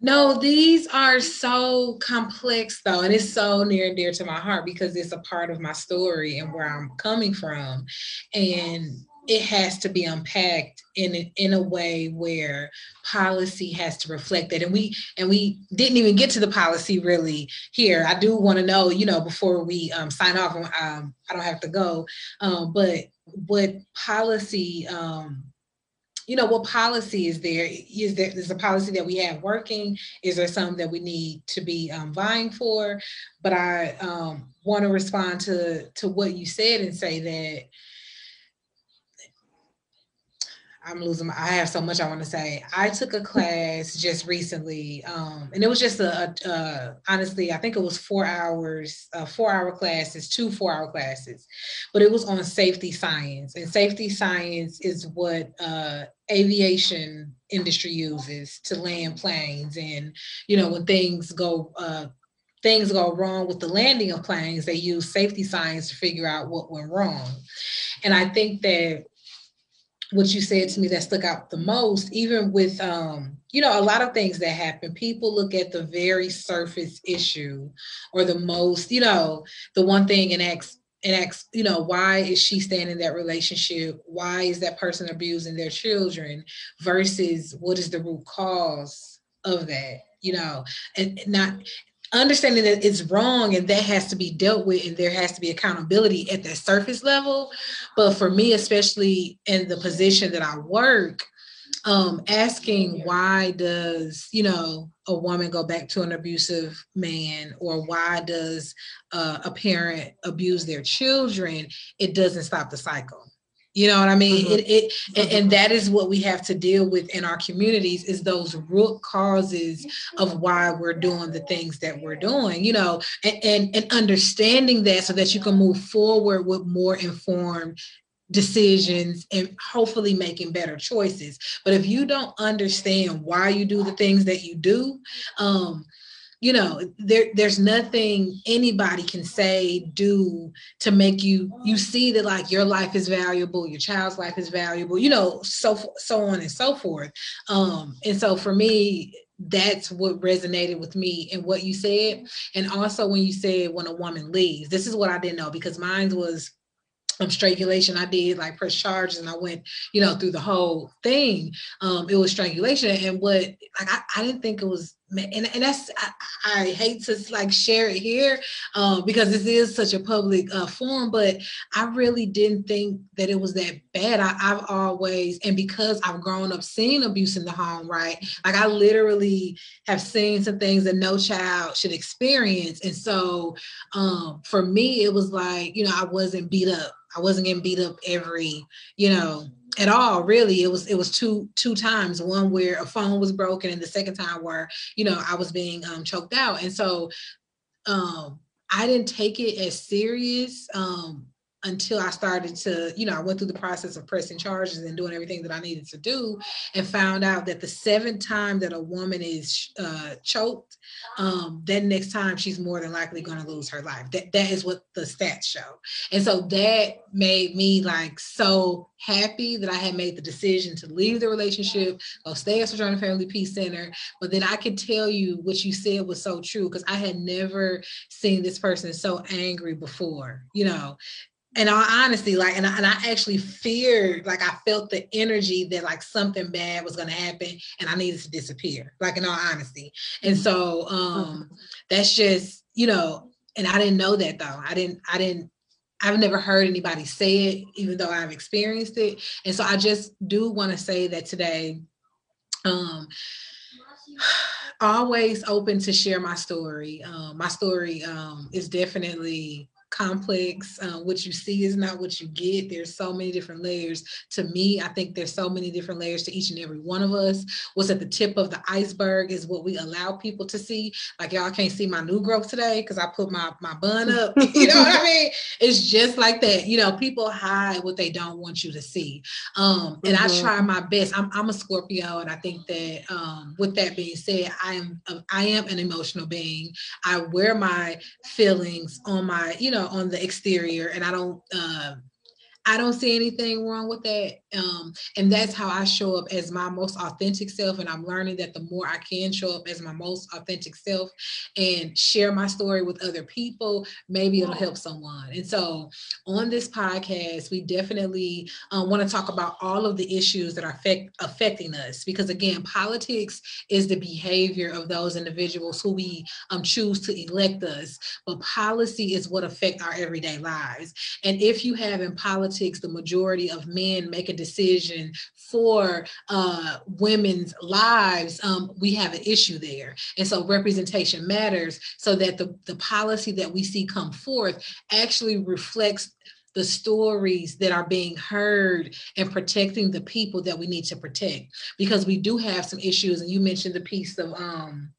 No, these are so complex though, and it's so near and dear to my heart because it's a part of my story and where I'm coming from, and it has to be unpacked in a, in a way where policy has to reflect that. And we and we didn't even get to the policy really here. I do want to know you know before we um, sign off um, i don't have to go. Um, but what policy um, you know what policy is there? Is there is a policy that we have working? Is there some that we need to be um, vying for? But i um, want to respond to to what you said and say that I'm losing. My, I have so much I want to say. I took a class just recently, um, and it was just a, a, a, honestly, I think it was four hours, uh, four hour classes, two four hour classes, but it was on safety science, and safety science is what uh, aviation industry uses to land planes, and you know when things go. Uh, things go wrong with the landing of planes, they use safety science to figure out what went wrong. And I think that what you said to me that stuck out the most, even with um, you know, a lot of things that happen. People look at the very surface issue or the most, you know, the one thing and ask and ask, you know, why is she staying in that relationship? Why is that person abusing their children versus what is the root cause of that? You know, and not understanding that it's wrong and that has to be dealt with and there has to be accountability at that surface level. But for me especially in the position that i work um, asking why does you know a woman go back to an abusive man or why does uh, a parent abuse their children it doesn't stop the cycle you know what I mean? Mm-hmm. It, it mm-hmm. and that is what we have to deal with in our communities is those root causes of why we're doing the things that we're doing, you know, and, and, and understanding that so that you can move forward with more informed decisions and hopefully making better choices. But if you don't understand why you do the things that you do, um, you know there there's nothing anybody can say do to make you you see that like your life is valuable your child's life is valuable you know so so on and so forth um and so for me that's what resonated with me and what you said and also when you said when a woman leaves this is what i didn't know because mine was um, strangulation. I did like press charges and I went, you know, through the whole thing. Um, it was strangulation. And what like I, I didn't think it was and, and that's I, I hate to like share it here um, because this is such a public uh, forum, but I really didn't think that it was that bad. I, I've always and because I've grown up seeing abuse in the home, right? Like I literally have seen some things that no child should experience, and so um, for me, it was like you know I wasn't beat up. I wasn't getting beat up every you know at all really. It was it was two two times one where a phone was broken and the second time where you know i was being um, choked out. And so um i didn't take it as serious um until I started to, you know, I went through the process of pressing charges and doing everything that I needed to do, and found out that the seventh time that a woman is uh, choked, um, that next time she's more than likely going to lose her life. That that is what the stats show, and so that made me like so happy that I had made the decision to leave the relationship, go stay at Sojourner Family Peace Center. But then I could tell you what you said was so true because I had never seen this person so angry before, you know and all honesty, like, and I, and I actually feared, like, I felt the energy that like something bad was to happen, and I needed to disappear, like, in all honesty. And so, um, that's just, you know, and I didn't know that though. I didn't, I didn't, I've never heard anybody say it, even though I've experienced it. And so I just do want to say that today, um, always open to share my story. Um, my story um, is definitely complex. Uh, what you see is not what you get. There's so many different layers. To me, I think there's so many different layers to each and every one of us. What's at the tip of the iceberg is what we allow people to see. Like y'all can't see my new growth today because I put my my bun up. you know what I mean? It's just like that. You know, people hide what they don't want you to see. Um, and mm-hmm. I try my best. I'm, I'm a Scorpio, and I think that um, with that being said, I am I am an emotional being. I wear my feelings on my, you know, on the exterior and I don't uh, I don't see anything wrong with that. Um, and that's how I show up as my most authentic self. And I'm learning that the more I can show up as my most authentic self and share my story with other people, maybe it'll help someone. And so on this podcast, we definitely um, want to talk about all of the issues that are affect, affecting us. Because again, politics is the behavior of those individuals who we um, choose to elect us. But policy is what affect our everyday lives. And if you have in politics, politics, the majority of men make a decision for uh, women's lives, um, we have an issue there. And so representation matters so that the, the policy that we see come forth actually reflects the stories that are being heard and protecting the people that we need to protect because we do have some issues and you mentioned the piece of um,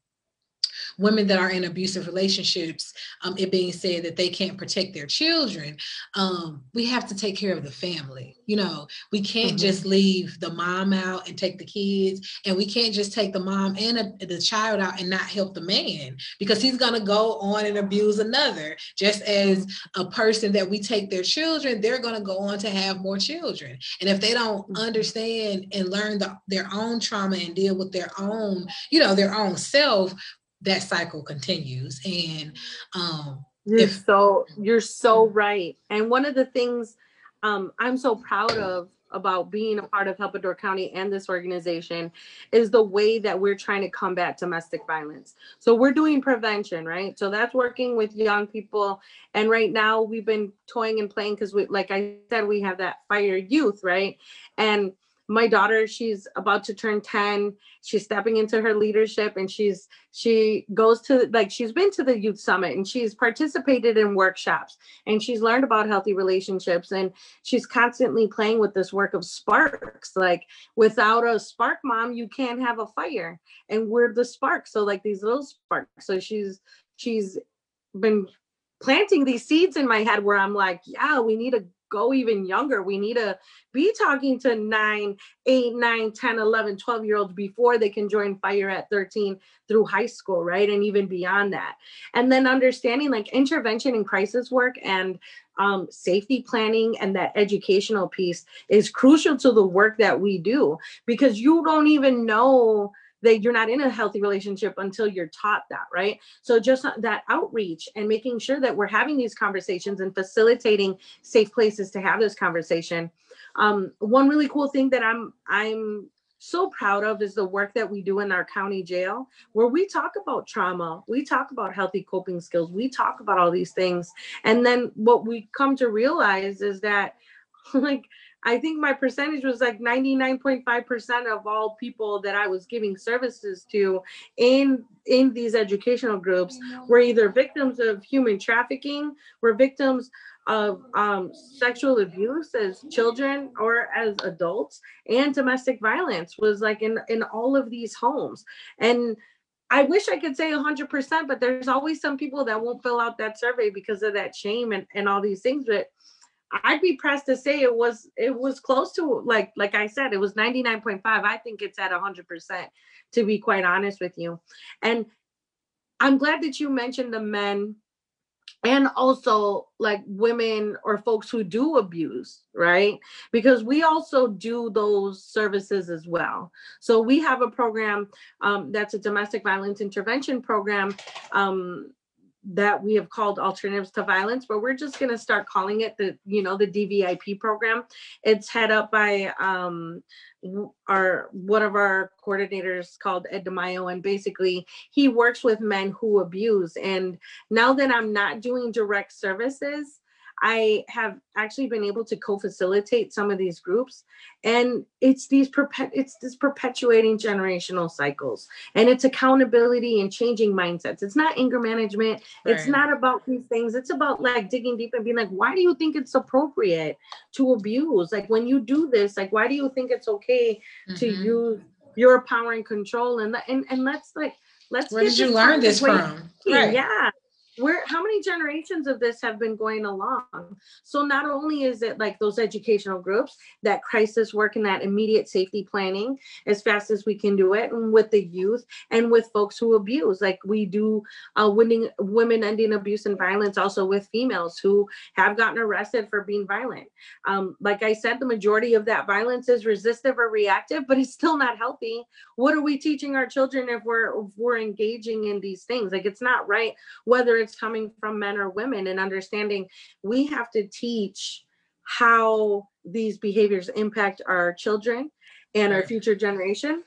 women that are in abusive relationships, um, it being said that they can't protect their children, um, we have to take care of the family. You know, we can't mm-hmm. just leave the mom out and take the kids, and we can't just take the mom and a, the child out and not help the man because he's going to go on and abuse another. Just as a person that we take their children, they're going to go on to have more children. And if they don't mm-hmm. understand and learn the, their own trauma and deal with their own, you know, their own self, that cycle continues. And um, you're if, so you're so right. And one of the things um, I'm so proud of about being a part of Help of Door County and this organization is the way that we're trying to combat domestic violence. So we're doing prevention, right? So that's working with young people. And right now we've been toying and playing because we, like I said, we have that fire youth, right? And my daughter she's about to turn 10 she's stepping into her leadership and she's she goes to like she's been to the youth summit and she's participated in workshops and she's learned about healthy relationships and she's constantly playing with this work of sparks like without a spark mom you can't have a fire and we're the spark so like these little sparks so she's she's been planting these seeds in my head where i'm like yeah we need a go even younger. We need to be talking to 9, 8, 9, 10, 11, 12 year olds before they can join fire at 13 through high school, right? And even beyond that. And then understanding like intervention and crisis work and um, safety planning and that educational piece is crucial to the work that we do because you don't even know that you're not in a healthy relationship until you're taught that, right? So just that outreach and making sure that we're having these conversations and facilitating safe places to have this conversation. Um, one really cool thing that I'm I'm so proud of is the work that we do in our county jail, where we talk about trauma, we talk about healthy coping skills, we talk about all these things. And then what we come to realize is that, like, I think my percentage was like 99.5% of all people that I was giving services to in in these educational groups were either victims of human trafficking, were victims of um, sexual abuse as children or as adults, and domestic violence was like in in all of these homes. And I wish I could say 100%, but there's always some people that won't fill out that survey because of that shame and, and all these things. But I'd be pressed to say it was it was close to like like I said it was 99.5 I think it's at 100% to be quite honest with you. And I'm glad that you mentioned the men and also like women or folks who do abuse right? Because we also do those services as well. So we have a program um, that's a domestic violence intervention program um, that we have called alternatives to violence but we're just going to start calling it the you know the dvip program. It's head up by um our one of our coordinators called ed DeMaio, and basically he works with men who abuse. And now that i'm not doing direct services I have actually been able to co-facilitate some of these groups and it's these perpet it's this perpetuating generational cycles and it's accountability and changing mindsets. It's not anger management. Right. It's not about these things. It's about like digging deep and being like, why do you think it's appropriate to abuse? Like when you do this, like why do you think it's okay mm-hmm. to use your power and control and and and let's like let's where did you learn this from? Right. Yeah where how many generations of this have been going along? So not only is it like those educational groups that crisis work and that immediate safety planning as fast as we can do it and with the youth and with folks who abuse like we do uh, winning women ending abuse and violence also with females who have gotten arrested for being violent. Um, like i said the majority of that violence is resistive or reactive but it's still not healthy. What are we teaching our children if we're if we're engaging in these things? Like it's not right whether it's it's coming from men or women and understanding we have to teach how these behaviors impact our children and our future generation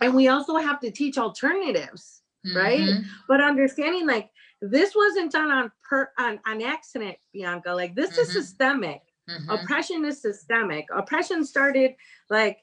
and we also have to teach alternatives mm-hmm. right but understanding like this wasn't done on per on, on accident bianca like this mm-hmm. is systemic mm-hmm. oppression is systemic oppression started like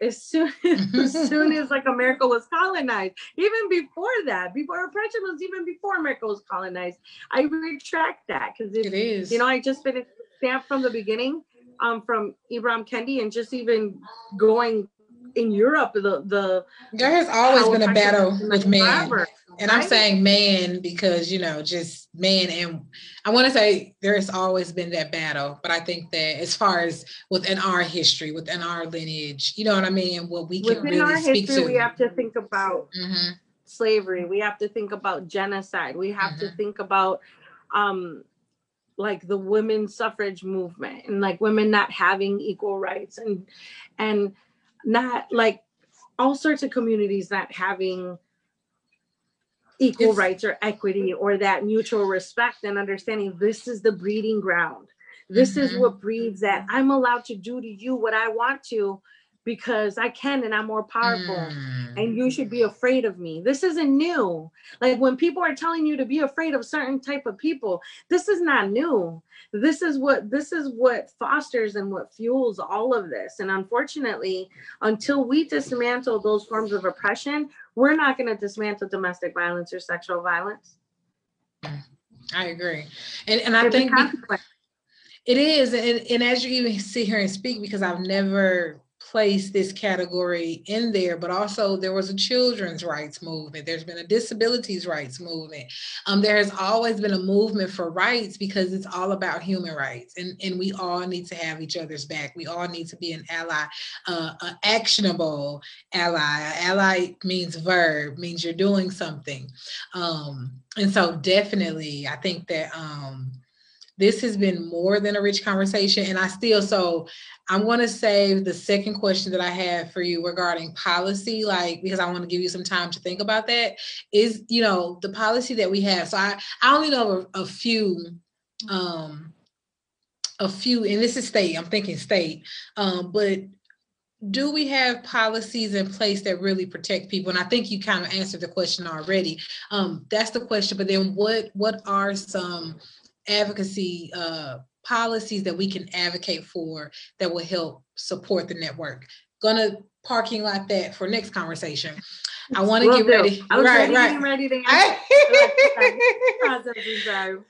as soon as soon as like America was colonized, even before that, before oppression was even before America was colonized. I retract that because it is. You know, I just finished Stamped from the Beginning, um, from Ibram Kendi, and just even going in Europe, the the there has always been a battle with men, and I'm saying man because you know just man, and I want to say there has always been that battle, but I think that as far as within our history, within our lineage, you know what I mean, and what we can within really our speak history, to, we have to think about mm-hmm. slavery, we have to think about genocide, we have mm-hmm. to think about um like the women's suffrage movement and like women not having equal rights and and not like all sorts of communities not having equal it's, rights or equity or that mutual respect and understanding this is the breeding ground this mm-hmm. is what breeds that i'm allowed to do to you what i want to because I can and I'm more powerful mm. and you should be mm. afraid of me. This isn't new. Like when people are telling you to be afraid of certain type of people, this is not new. This is what this is what fosters and what fuels all of this. And unfortunately, until we dismantle those forms of oppression, we're not going to dismantle domestic violence or sexual violence. I agree. And and I think it is and, and as you even sit here and speak because I've never place this category in there, but also there was a children's rights movement. There's been a disabilities rights movement. Um, there has always been a movement for rights because it's all about human rights, and and we all need to have each other's back. We all need to be an ally, uh, an actionable ally. Ally means verb, means you're doing something, um, and so definitely, I think that. Um, this has been more than a rich conversation and i still so i'm going to save the second question that i have for you regarding policy like because i want to give you some time to think about that is you know the policy that we have. So i i only know a, a few um a few and this is state i'm thinking state um but do we have policies in place that really protect people? And i think you kind of answered the question already. Um, that's the question but then what what are some advocacy uh, policies that we can advocate for that will help support the network. Gonna parking lot that for next conversation. I want to get ready. I was right, ready, right. ready to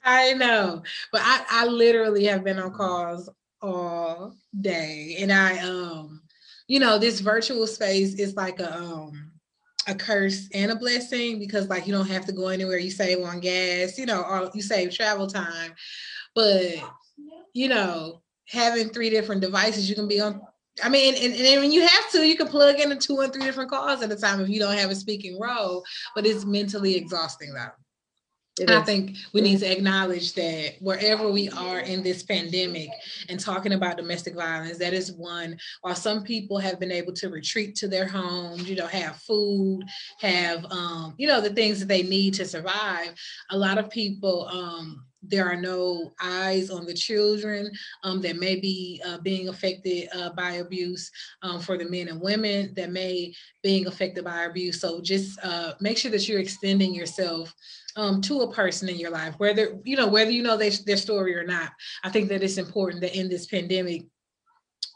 I know, but I, I literally have been on calls all day, and I um, you know, this virtual space is like a um a curse and a blessing because like you don't have to go anywhere you save on gas you know or you save travel time but you know having three different devices you can be on I mean, and, and when you have to, you can plug into two and three different calls at a time if you don't have a speaking role, but it's mentally exhausting though. I think we need to acknowledge that wherever we are in this pandemic and talking about domestic violence, that is one. While some people have been able to retreat to their homes, you know, have food, have, um, you know, the things that they need to survive, a lot of people, um, there are no eyes on the children um, that may be uh, being affected uh, by abuse um, for the men and women that may being affected by abuse so just uh, make sure that you're extending yourself um, to a person in your life whether you know whether you know their, their story or not i think that it's important that in this pandemic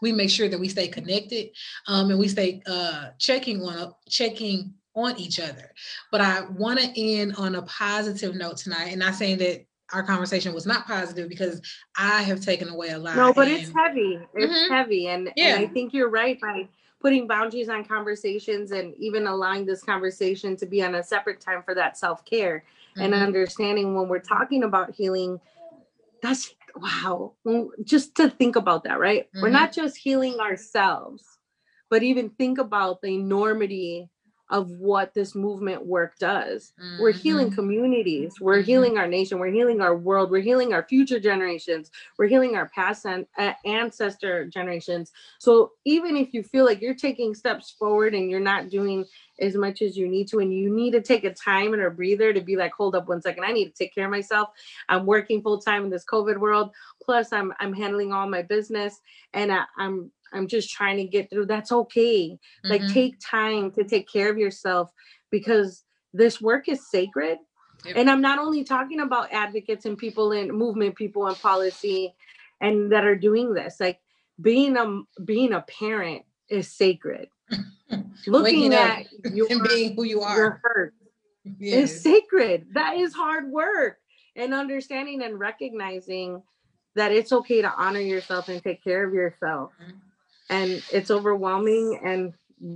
we make sure that we stay connected um, and we stay uh, checking on checking on each other. But I want to end on a positive note tonight, and not saying that our conversation was not positive because I have taken away a lot. No, but and, it's heavy. It's mm-hmm. heavy, and, yeah. and I think you're right by putting boundaries on conversations and even allowing this conversation to be on a separate time for that self care mm-hmm. and understanding when we're talking about healing. That's wow. Just to think about that, right? Mm-hmm. We're not just healing ourselves, but even think about the enormity of what this movement work does. Mm-hmm. We're healing communities, we're mm-hmm. healing our nation, we're healing our world, we're healing our future generations, we're healing our past and uh, ancestor generations. So even if you feel like you're taking steps forward and you're not doing as much as you need to and you need to take a time and a breather to be like hold up one second i need to take care of myself i'm working full time in this covid world plus i'm i'm handling all my business and I, i'm I'm just trying to get through. That's okay. Mm-hmm. Like take time to take care of yourself because this work is sacred. Yep. And I'm not only talking about advocates and people in movement, people in policy and that are doing this. Like being a being a parent is sacred. Looking at you and being who you are your hurt is sacred. That is hard work. And understanding and recognizing that it's okay to honor yourself and take care of yourself. Mm-hmm and it's overwhelming and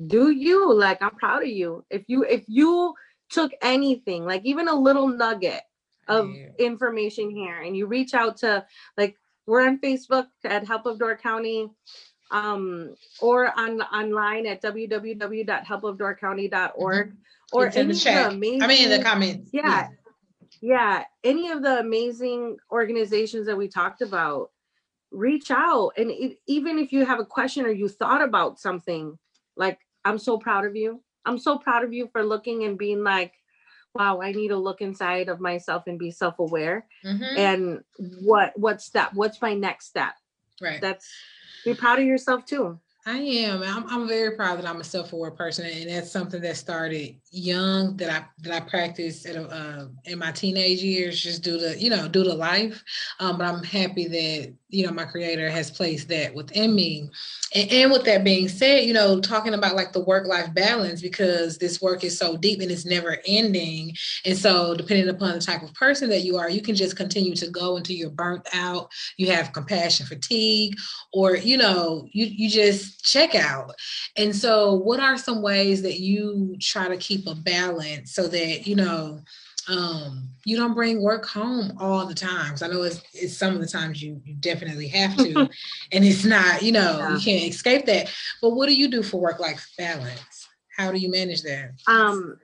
do you? Like i'm proud of you. If you if you took anything like even a little nugget of yeah. information here and you reach out to like we're on facebook at help of door county um or on online at www.helpofdoorcounty.org mm-hmm. or it's in the chat amazing, i mean in the comments. Yeah, yeah. Yeah. Any of the amazing organizations that we talked about reach out and it, even if you have a question or you thought about something like i'm so proud of you i'm so proud of you for looking and being like wow i need to look inside of myself and be self-aware mm-hmm. and what what step what's my next step right that's be proud of yourself too I am. I'm, I'm very proud that I'm a self-aware person, and that's something that started young that I that I practiced at a, uh, in my teenage years, just due to you know due to life. Um, but I'm happy that you know my Creator has placed that within me. And, and with that being said, you know, talking about like the work-life balance because this work is so deep and it's never ending, and so depending upon the type of person that you are, you can just continue to go until you're burnt out. You have compassion fatigue, or you know, you you just check out. And so, what are some ways that you try to keep a balance so that, you know, um, you don't bring work home all the times. I know it's, it's some of the times you, you definitely have to, and it's not, you know, yeah. you can't escape that. But what do you do for work life balance? How do you manage that? Um,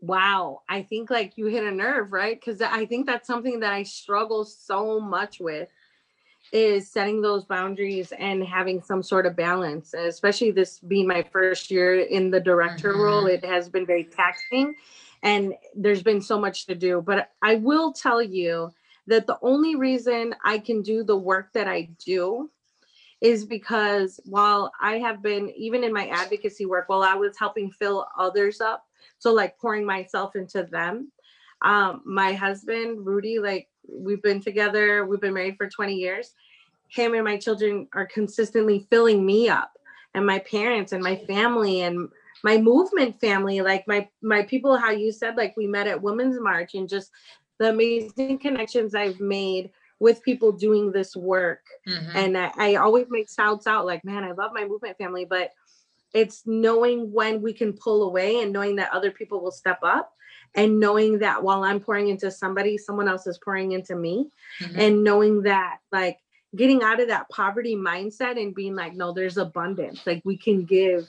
wow, I think like you hit a nerve, right? Because I think that's something that I struggle so much with is setting those boundaries and having some sort of balance especially this being my first year in the director mm-hmm. role it has been very taxing and there's been so much to do but i will tell you that the only reason i can do the work that i do is because while i have been even in my advocacy work while i was helping fill others up so like pouring myself into them um my husband rudy like we've been together we've been married for 20 years him and my children are consistently filling me up and my parents and my family and my movement family like my my people how you said like we met at women's march and just the amazing connections i've made with people doing this work mm-hmm. and I, I always make shouts out like man i love my movement family but it's knowing when we can pull away and knowing that other people will step up and knowing that while I'm pouring into somebody, someone else is pouring into me, mm-hmm. and knowing that like getting out of that poverty mindset and being like, no, there's abundance. Like we can give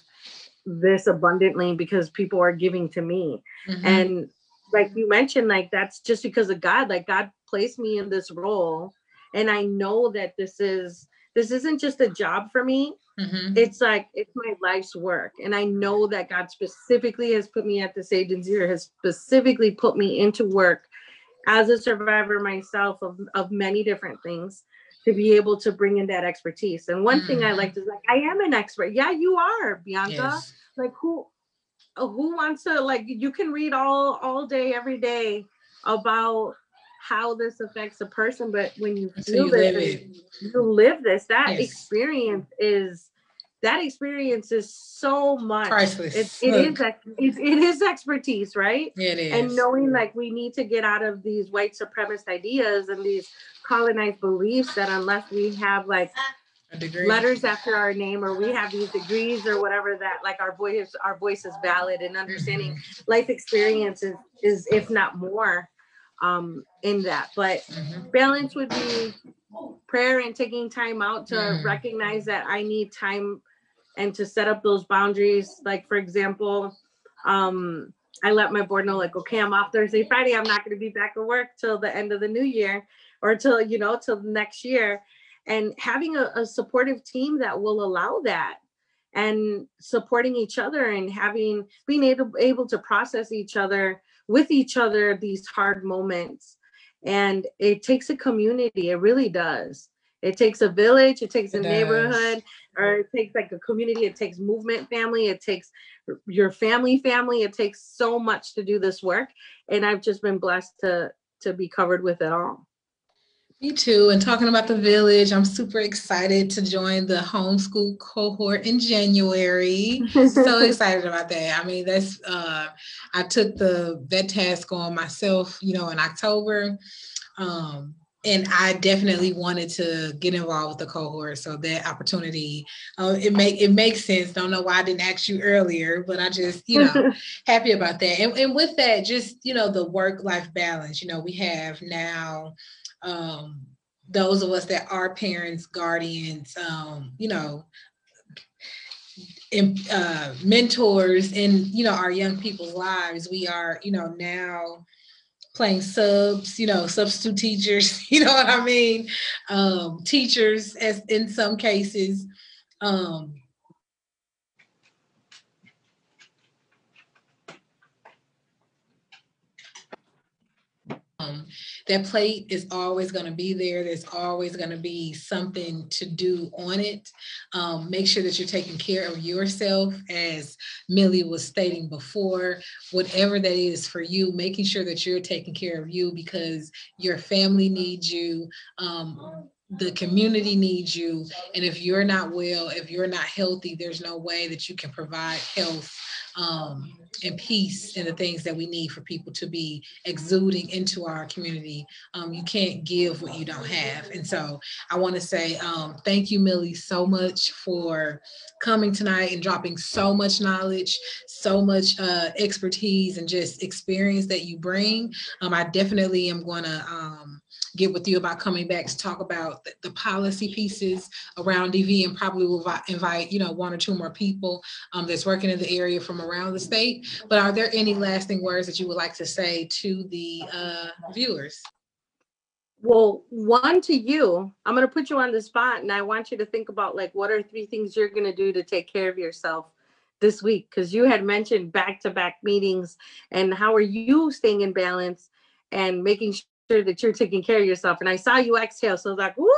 this abundantly because people are giving to me. Mm-hmm. And like you mentioned, like that's just because of God. Like God placed me in this role. And I know that this is this isn't just a job for me. Mm-hmm. It's like it's my life's work. And I know that God specifically has put me at this agency or has specifically put me into work as a survivor myself of, of many different things to be able to bring in that expertise. And one mm. thing I mm-hmm. liked is like, I am an expert. Yeah, you are, Bianca. Yes. Like who who wants to like you can read all all day every day about how this affects a person, but when you feel you this, live you live this, that yes. experience is that experience is so much priceless. It, it is it, it is expertise, right? It is. And knowing like we need to get out of these white supremacist ideas and these colonized beliefs that unless we have like letters after our name or we have these degrees or whatever that like our voice our voice is valid and understanding mm-hmm. life experiences is if not more um in that but mm-hmm. balance would be prayer and taking time out to mm. recognize that i need time and to set up those boundaries. Like for example um i let my board know like okay i'm off thursday friday i'm not going to be back at work till the end of the new year or till you know till next year. And having a, a supportive team that will allow that and supporting each other and having being able, able to process each other with each other these hard moments. And it takes a community it really does it takes a village it takes a it neighborhood or it takes like a community it takes movement family it takes your family family it takes so much to do this work and i've just been blessed to to be covered with it all me too. And talking about the village, I'm super excited to join the homeschool cohort in January. so excited about that. I mean, that's uh I took the vet task on myself, you know, in October. Um, and I definitely wanted to get involved with the cohort. So that opportunity, uh, it make it makes sense. Don't know why I didn't ask you earlier, but I just, you know, happy about that. And, and with that, just you know, the work life balance. You know, we have now um, those of us that are parents, guardians, um, you know, in, uh, mentors in you know our young people's lives. We are you know now playing subs, you know, substitute teachers. You know what I mean? Um, teachers, as in some cases. Um, um, that plate is always going to be there. There's always going to be something to do on it. Um, make sure that you're taking care of yourself, as Millie was stating before, whatever that is for you, making sure that you're taking care of you because your family needs you. Um, the community needs you. And if you're not well, if you're not healthy, there's no way that you can provide health um, and peace and the things that we need for people to be exuding into our community. Um, you can't give what you don't have. And so I want to say um, thank you, Millie, so much for coming tonight and dropping so much knowledge, so much uh, expertise, and just experience that you bring. Um, I definitely am going to um, get with you about coming back to talk about the, the policy pieces around DV and probably will invite, you know, one or two more people um, that's working in the area from around the state. But are there any lasting words that you would like to say to the uh, viewers? Well, one to you, I'm going to put you on the spot and I want you to think about like what are three things you're going to do to take care of yourself this week because you had mentioned back to back meetings and how are you staying in balance and making sure that you're taking care of yourself. And I saw you exhale, so I was like, "Whoo,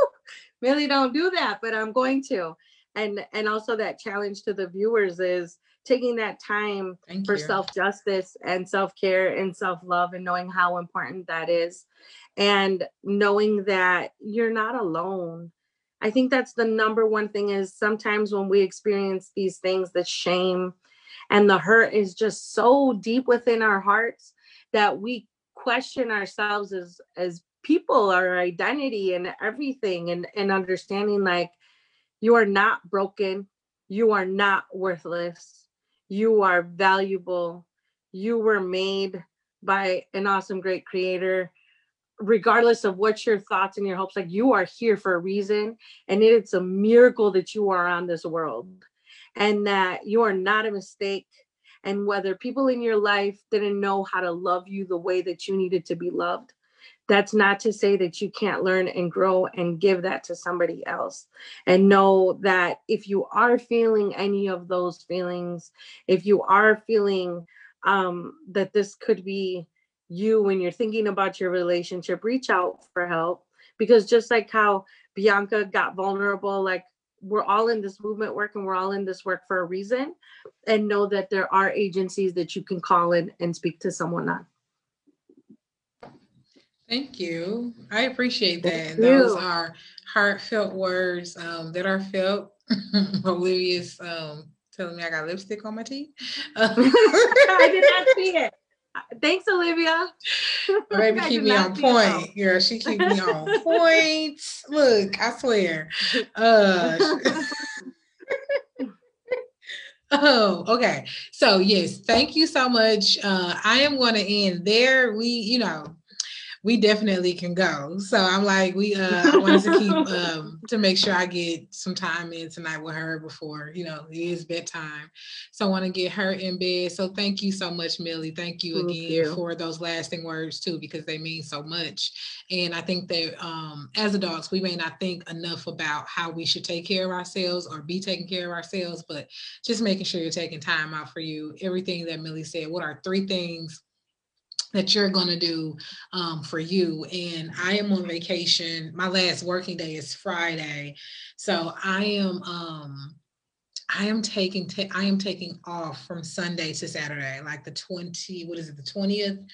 really don't do that," but I'm going to. And and also that challenge to the viewers is taking that time Thank for self justice and self care and self love, and knowing how important that is, and knowing that you're not alone. I think that's the number one thing is sometimes when we experience these things, the shame and the hurt is just so deep within our hearts that we question ourselves as as people our identity and everything and and understanding like you are not broken you are not worthless you are valuable you were made by an awesome great creator. Regardless of what your thoughts and your hopes like you are here for a reason and it's a miracle that you are on this world and that you are not a mistake and whether people in your life didn't know how to love you the way that you needed to be loved. That's not to say that you can't learn and grow and give that to somebody else. And know that if you are feeling any of those feelings if you are feeling um, that this could be you when you're thinking about your relationship reach out for help. Because just like how bianca got vulnerable like we're all in this movement work and we're all in this work for a reason and know that there are agencies that you can call in and speak to someone on. Thank you. I appreciate that. Those are heartfelt words um, that are felt. Olivia's um, telling me i got lipstick on my teeth. I did not see it Thanks, Olivia. Baby, keep me on point. Girl, she keep me on point. Look, I swear. Uh Oh, okay. So yes, thank you so much. Uh, I am going to end there. We, you know, we definitely can go. So I'm like, we uh I wanted to keep um to make sure I get some time in tonight with her before, you know, it is bedtime. So I want to get her in bed. So thank you so much, Millie. Thank you thank again you. for those lasting words too, because they mean so much. And I think that um as adults, we may not think enough about how we should take care of ourselves or be taking care of ourselves, but just making sure you're taking time out for you. Everything that Millie said, what are three things that you're going to do um, for you. And I am on vacation. My last working day is Friday. So I am um, I am taking I am taking off from Sunday to Saturday, like the 20, what is it, the 20th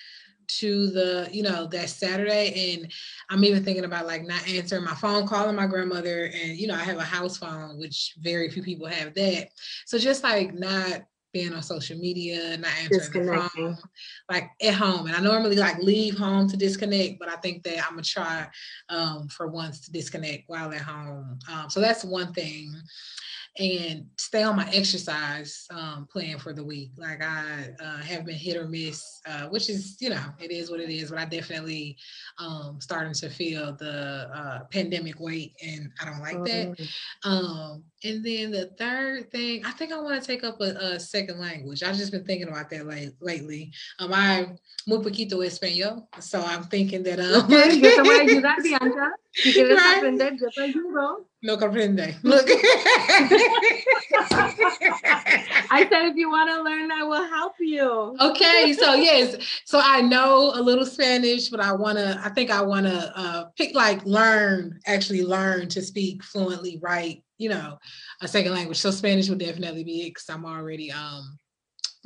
to the, you know, that Saturday. And I'm even thinking about like not answering my phone, calling my grandmother. And, you know, I have a house phone, which very few people have that. So just like not being on social media, and not answering the phone, like at home. And I normally like leave home to disconnect, but I think that I'm gonna try um, for once to disconnect while at home. Um, so that's one thing and stay on my exercise um, plan for the week. Like I uh, have been hit or miss, uh, which is, you know, it is what it is, but I definitely um, starting to feel the uh, pandemic weight and I don't like that. Mm-hmm. And then the third thing, I think I want to take up a, a, second language. I've just been thinking about that late, lately. Um, I muy poquito español, so I'm thinking that um, yo te voy a ayudar, Bianca. Si quieres right? aprender, yo te ayudo. No comprende. Look. I said if you want to learn, I will help you. Okay, so yes, so I know a little Spanish, but I want to. I think I want to uh, pick like learn, actually learn to speak fluently, right? You know, a second language. So Spanish would definitely be it because I'm already um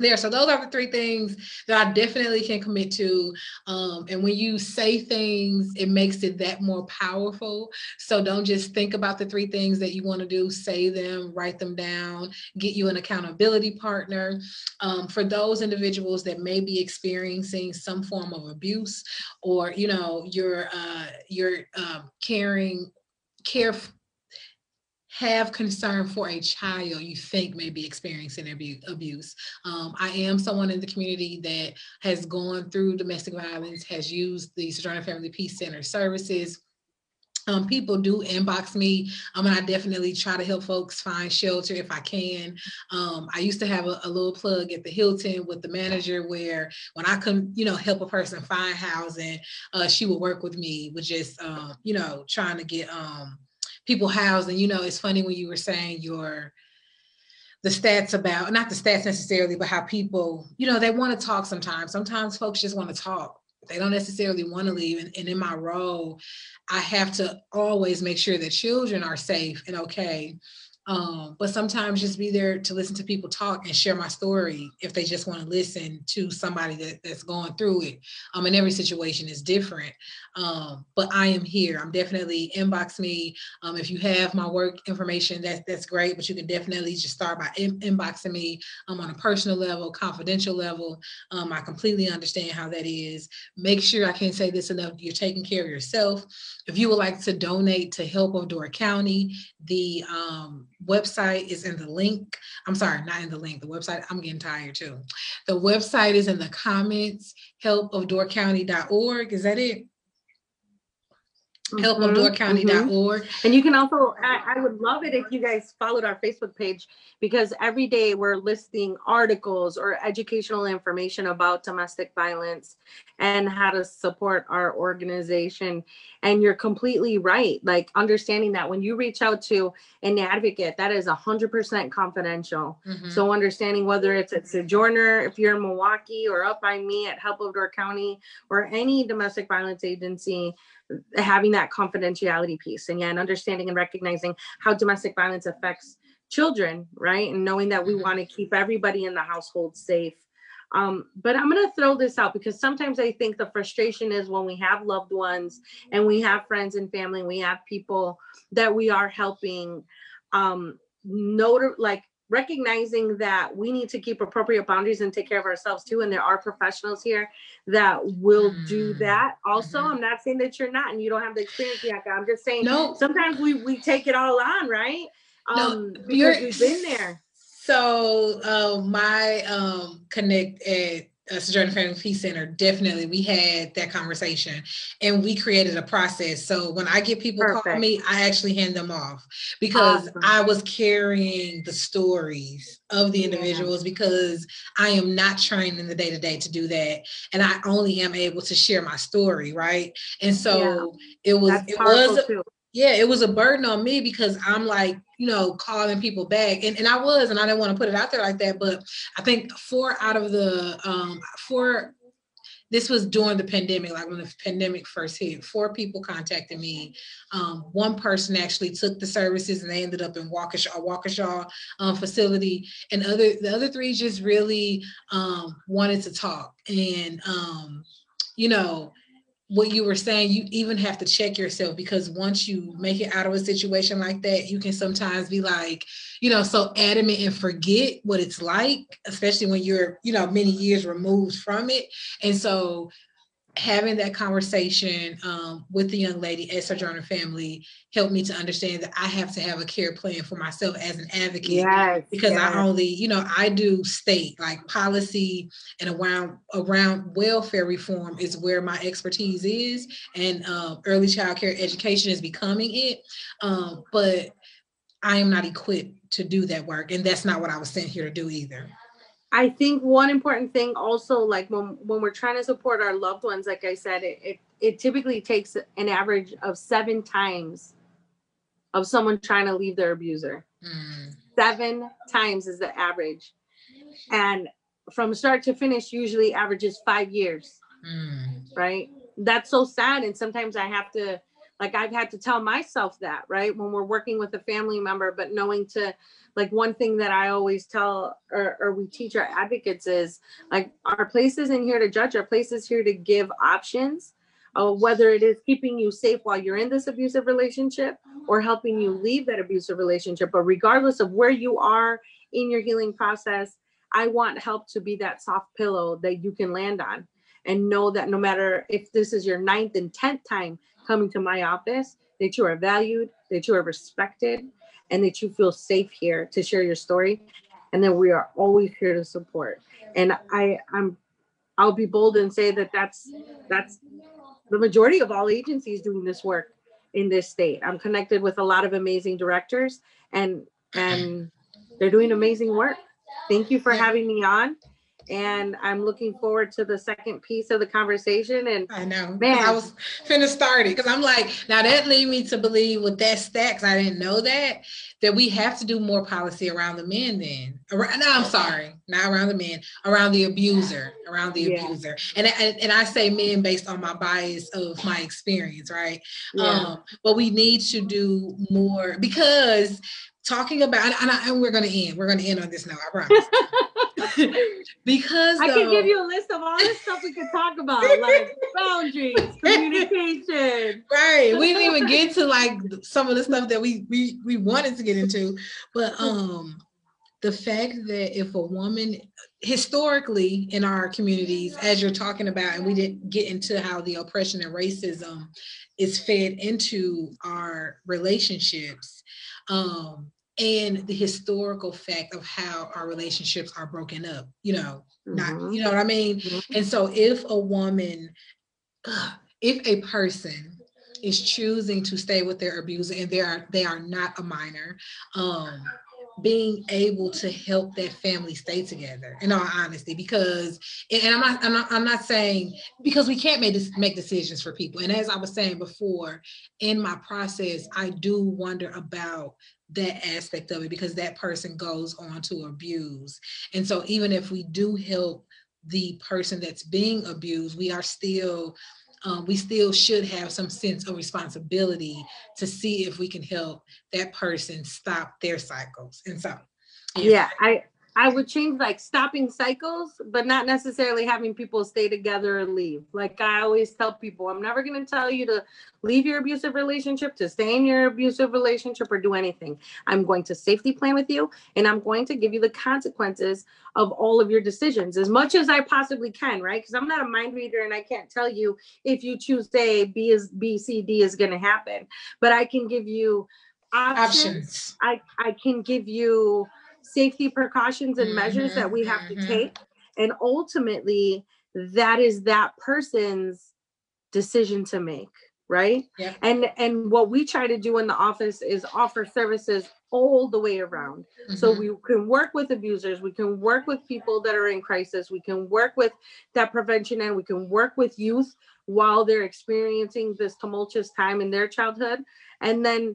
there. So those are the three things that I definitely can commit to. Um, and when you say things, it makes it that more powerful. So don't just think about the three things that you want to do, say them, write them down, get you an accountability partner. Um, for those individuals that may be experiencing some form of abuse or, you know, you're, uh, you're um, caring, care have concern for a child you think may be experiencing abuse. Um, I am someone in the community that has gone through domestic violence, has used the Sojourner Family Peace Center services. Um, people do inbox me um, and I definitely try to help folks find shelter if I can. Um, I used to have a, a, little plug at the Hilton with the manager where when I couldn't, you know, help a person find housing, uh, she would work with me with just, um, you know, trying to get um, people housed. And you know, it's funny when you were saying your the stats about not the stats necessarily, but how people, you know, they want to talk sometimes. Sometimes folks just want to talk. They don't necessarily want to leave. And, and in my role, I have to always make sure that children are safe and okay um, but sometimes just be there to listen to people talk and share my story if they just want to listen to somebody that, that's going through it. Um, and every situation is different. Um, but I am here. I'm definitely inbox me. Um, if you have my work information, that's that's great. But you can definitely just start by in, inboxing me um, on a personal level, confidential level. Um, I completely understand how that is. Make sure I can't say this enough. You're taking care of yourself. If you would like to donate to Help of Door County, the um, website is in the link. I'm sorry, not in the link. The website, I'm getting tired too. The website is in the comments, helpofdoorcounty.org. Is that it? helpofdoorcounty.org. Mm-hmm. And you can also, I, I, would love it if you guys followed our Facebook page because every day we're listing articles or educational information about domestic violence and how to support our organization. And you're completely right. Like understanding that when you reach out to an advocate, that is 100% confidential. Mm-hmm. So understanding whether it's at Sojourner, if you're in Milwaukee, or up by me at Help of Door County, or any domestic violence agency, having that confidentiality piece and yeah, and understanding and recognizing how domestic violence affects children, right? And knowing that we mm-hmm. want to keep everybody in the household safe. Um, but I'm going to throw this out because sometimes I think the frustration is when we have loved ones and we have friends and family, we have people that we are helping. Um, note like recognizing that we need to keep appropriate boundaries and take care of ourselves too. And there are professionals here that will do that. Also, mm-hmm. I'm not saying that you're not and you don't have the experience, Bianca. I'm just saying no. sometimes we we take it all on, right? Um, no, because we've been there. So uh, my um, connect at uh, Sojourner Family Peace Center, definitely we had that conversation and we created a process. So when I get people Perfect. call me, I actually hand them off because awesome. I was carrying the stories of the individuals yeah. because I am not trained in the day to day to do that. And I only am able to share my story, right? And so yeah. it was, That's it was, too yeah, it was a burden on me because I'm like, you know, calling people back. And, and I was, and I didn't want to put it out there like that. But I think four out of the um four this was during the pandemic, like when the pandemic first hit. Four people contacted me. Um, one person actually took the services and they ended up in Waukesha, Waukesha um, facility, and other the other three just really um, wanted to talk. And um, you know, what you were saying, you even have to check yourself because once you make it out of a situation like that, you can sometimes be like, you know, so adamant and forget what it's like, especially when you're, you know, many years removed from it. And so having that conversation um, with the young lady at Sojourner Family helped me to understand that I have to have a care plan for myself as an advocate. Yes, because yes. I only, you know, I do state like policy and around around welfare reform is where my expertise is, and uh, early child care education is becoming it. Um, but I am not equipped to do that work, and that's not what I was sent here to do either. I think one important thing also, like when when we're trying to support our loved ones, like I said, it it, it typically takes an average of seven times of someone trying to leave their abuser. Mm. Seven times is the average, and from start to finish, usually averages five years. Mm. Right? That's so sad, and sometimes I have to like I've had to tell myself that, right? When we're working with a family member, but knowing to like one thing that I always tell or, or we teach our advocates is like our place isn't here to judge, our place is here to give options. Uh, whether it is keeping you safe while you're in this abusive relationship or helping you leave that abusive relationship. But regardless of where you are in your healing process, I want help to be that soft pillow that you can land on and know that no matter if this is your ninth and tenth time coming to my office, that you are valued, that you are respected, and that you feel safe here to share your story. And that we are always here to support. And I, I'm, I'll be bold and say that that's that's the majority of all agencies doing this work in this state. I'm connected with a lot of amazing directors, and and they're doing amazing work. Thank you for having me on and I'm looking forward to the second piece of the conversation. And I know, man, I was finna start it because I'm like, now that lead me to believe with that stacks, I didn't know that that we have to do more policy around the men. Then, around, no, I'm sorry, not around the men, around the abuser, around the yeah. abuser, and, and and I say men based on my bias of my experience, right? Yeah. Um, but we need to do more because talking about and, I, and we're going to end we're going to end on this now i promise because I though, can give you a list of all the stuff we could talk about, like boundaries, communication. Right. We didn't even get to like some of the stuff that we we we wanted to get into, but um, the fact that if a woman historically in our communities, as you're talking about, and we didn't get into how the oppression and racism is fed into our relationships. Um, and the historical fact of how our relationships are broken up you know mm-hmm. not you know what i mean mm-hmm. and so if a woman if a person is choosing to stay with their abuser and they are they are not a minor um being able to help that family stay together in all honesty because and I'm not I'm not, I'm not saying because we can't make this make decisions for people. And as I was saying before in my process I do wonder about that aspect of it because that person goes on to abuse. And so even if we do help the person that's being abused we are still um, we still should have some sense of responsibility to see if we can help that person stop their cycles. And so, yeah, yeah I I would change like stopping cycles, but not necessarily having people stay together and leave. Like I always tell people, I'm never going to tell you to leave your abusive relationship, to stay in your abusive relationship, or do anything. I'm going to safety plan with you, and I'm going to give you the consequences of all of your decisions as much as I possibly can, right? Because I'm not a mind reader and I can't tell you if you choose A, B is B, C, D is going to happen. But I can give you options. options. I, I can give you safety precautions and measures mm-hmm, that we have mm-hmm. to take. And ultimately, that is that person's decision to make right yeah. and and what we try to do in the office is offer services all the way around mm-hmm. so we can work with abusers we can work with people that are in crisis we can work with that prevention and we can work with youth while they're experiencing this tumultuous time in their childhood and then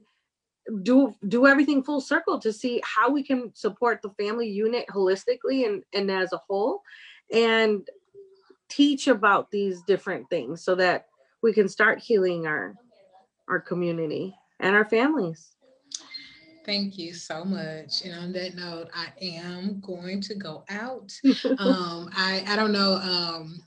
do do everything full circle to see how we can support the family unit holistically and and as a whole and teach about these different things so that we can start healing our our community and our families Thank you so much. And on that note, I am going to go out. um, I I don't know. Um,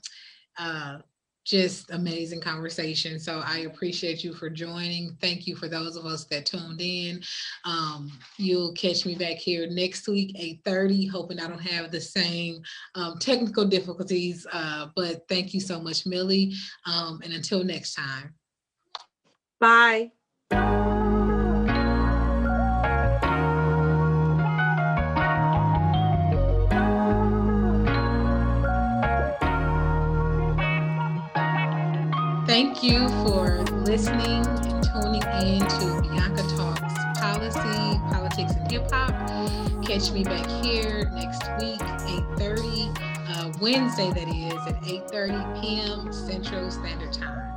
uh, just amazing conversation. So I appreciate you for joining. Thank you for those of us that tuned in. Um, you'll catch me back here next week, 8:30. Hoping I don't have the same um, technical difficulties. Uh, but thank you so much, Millie. Um, and until next time. Bye. Thank you for listening and tuning in to Bianca Talks Policy, Politics, and Hip Hop. Catch me back here next week, 8.30, uh, Wednesday that is, at 8.30 p.m. Central Standard Time.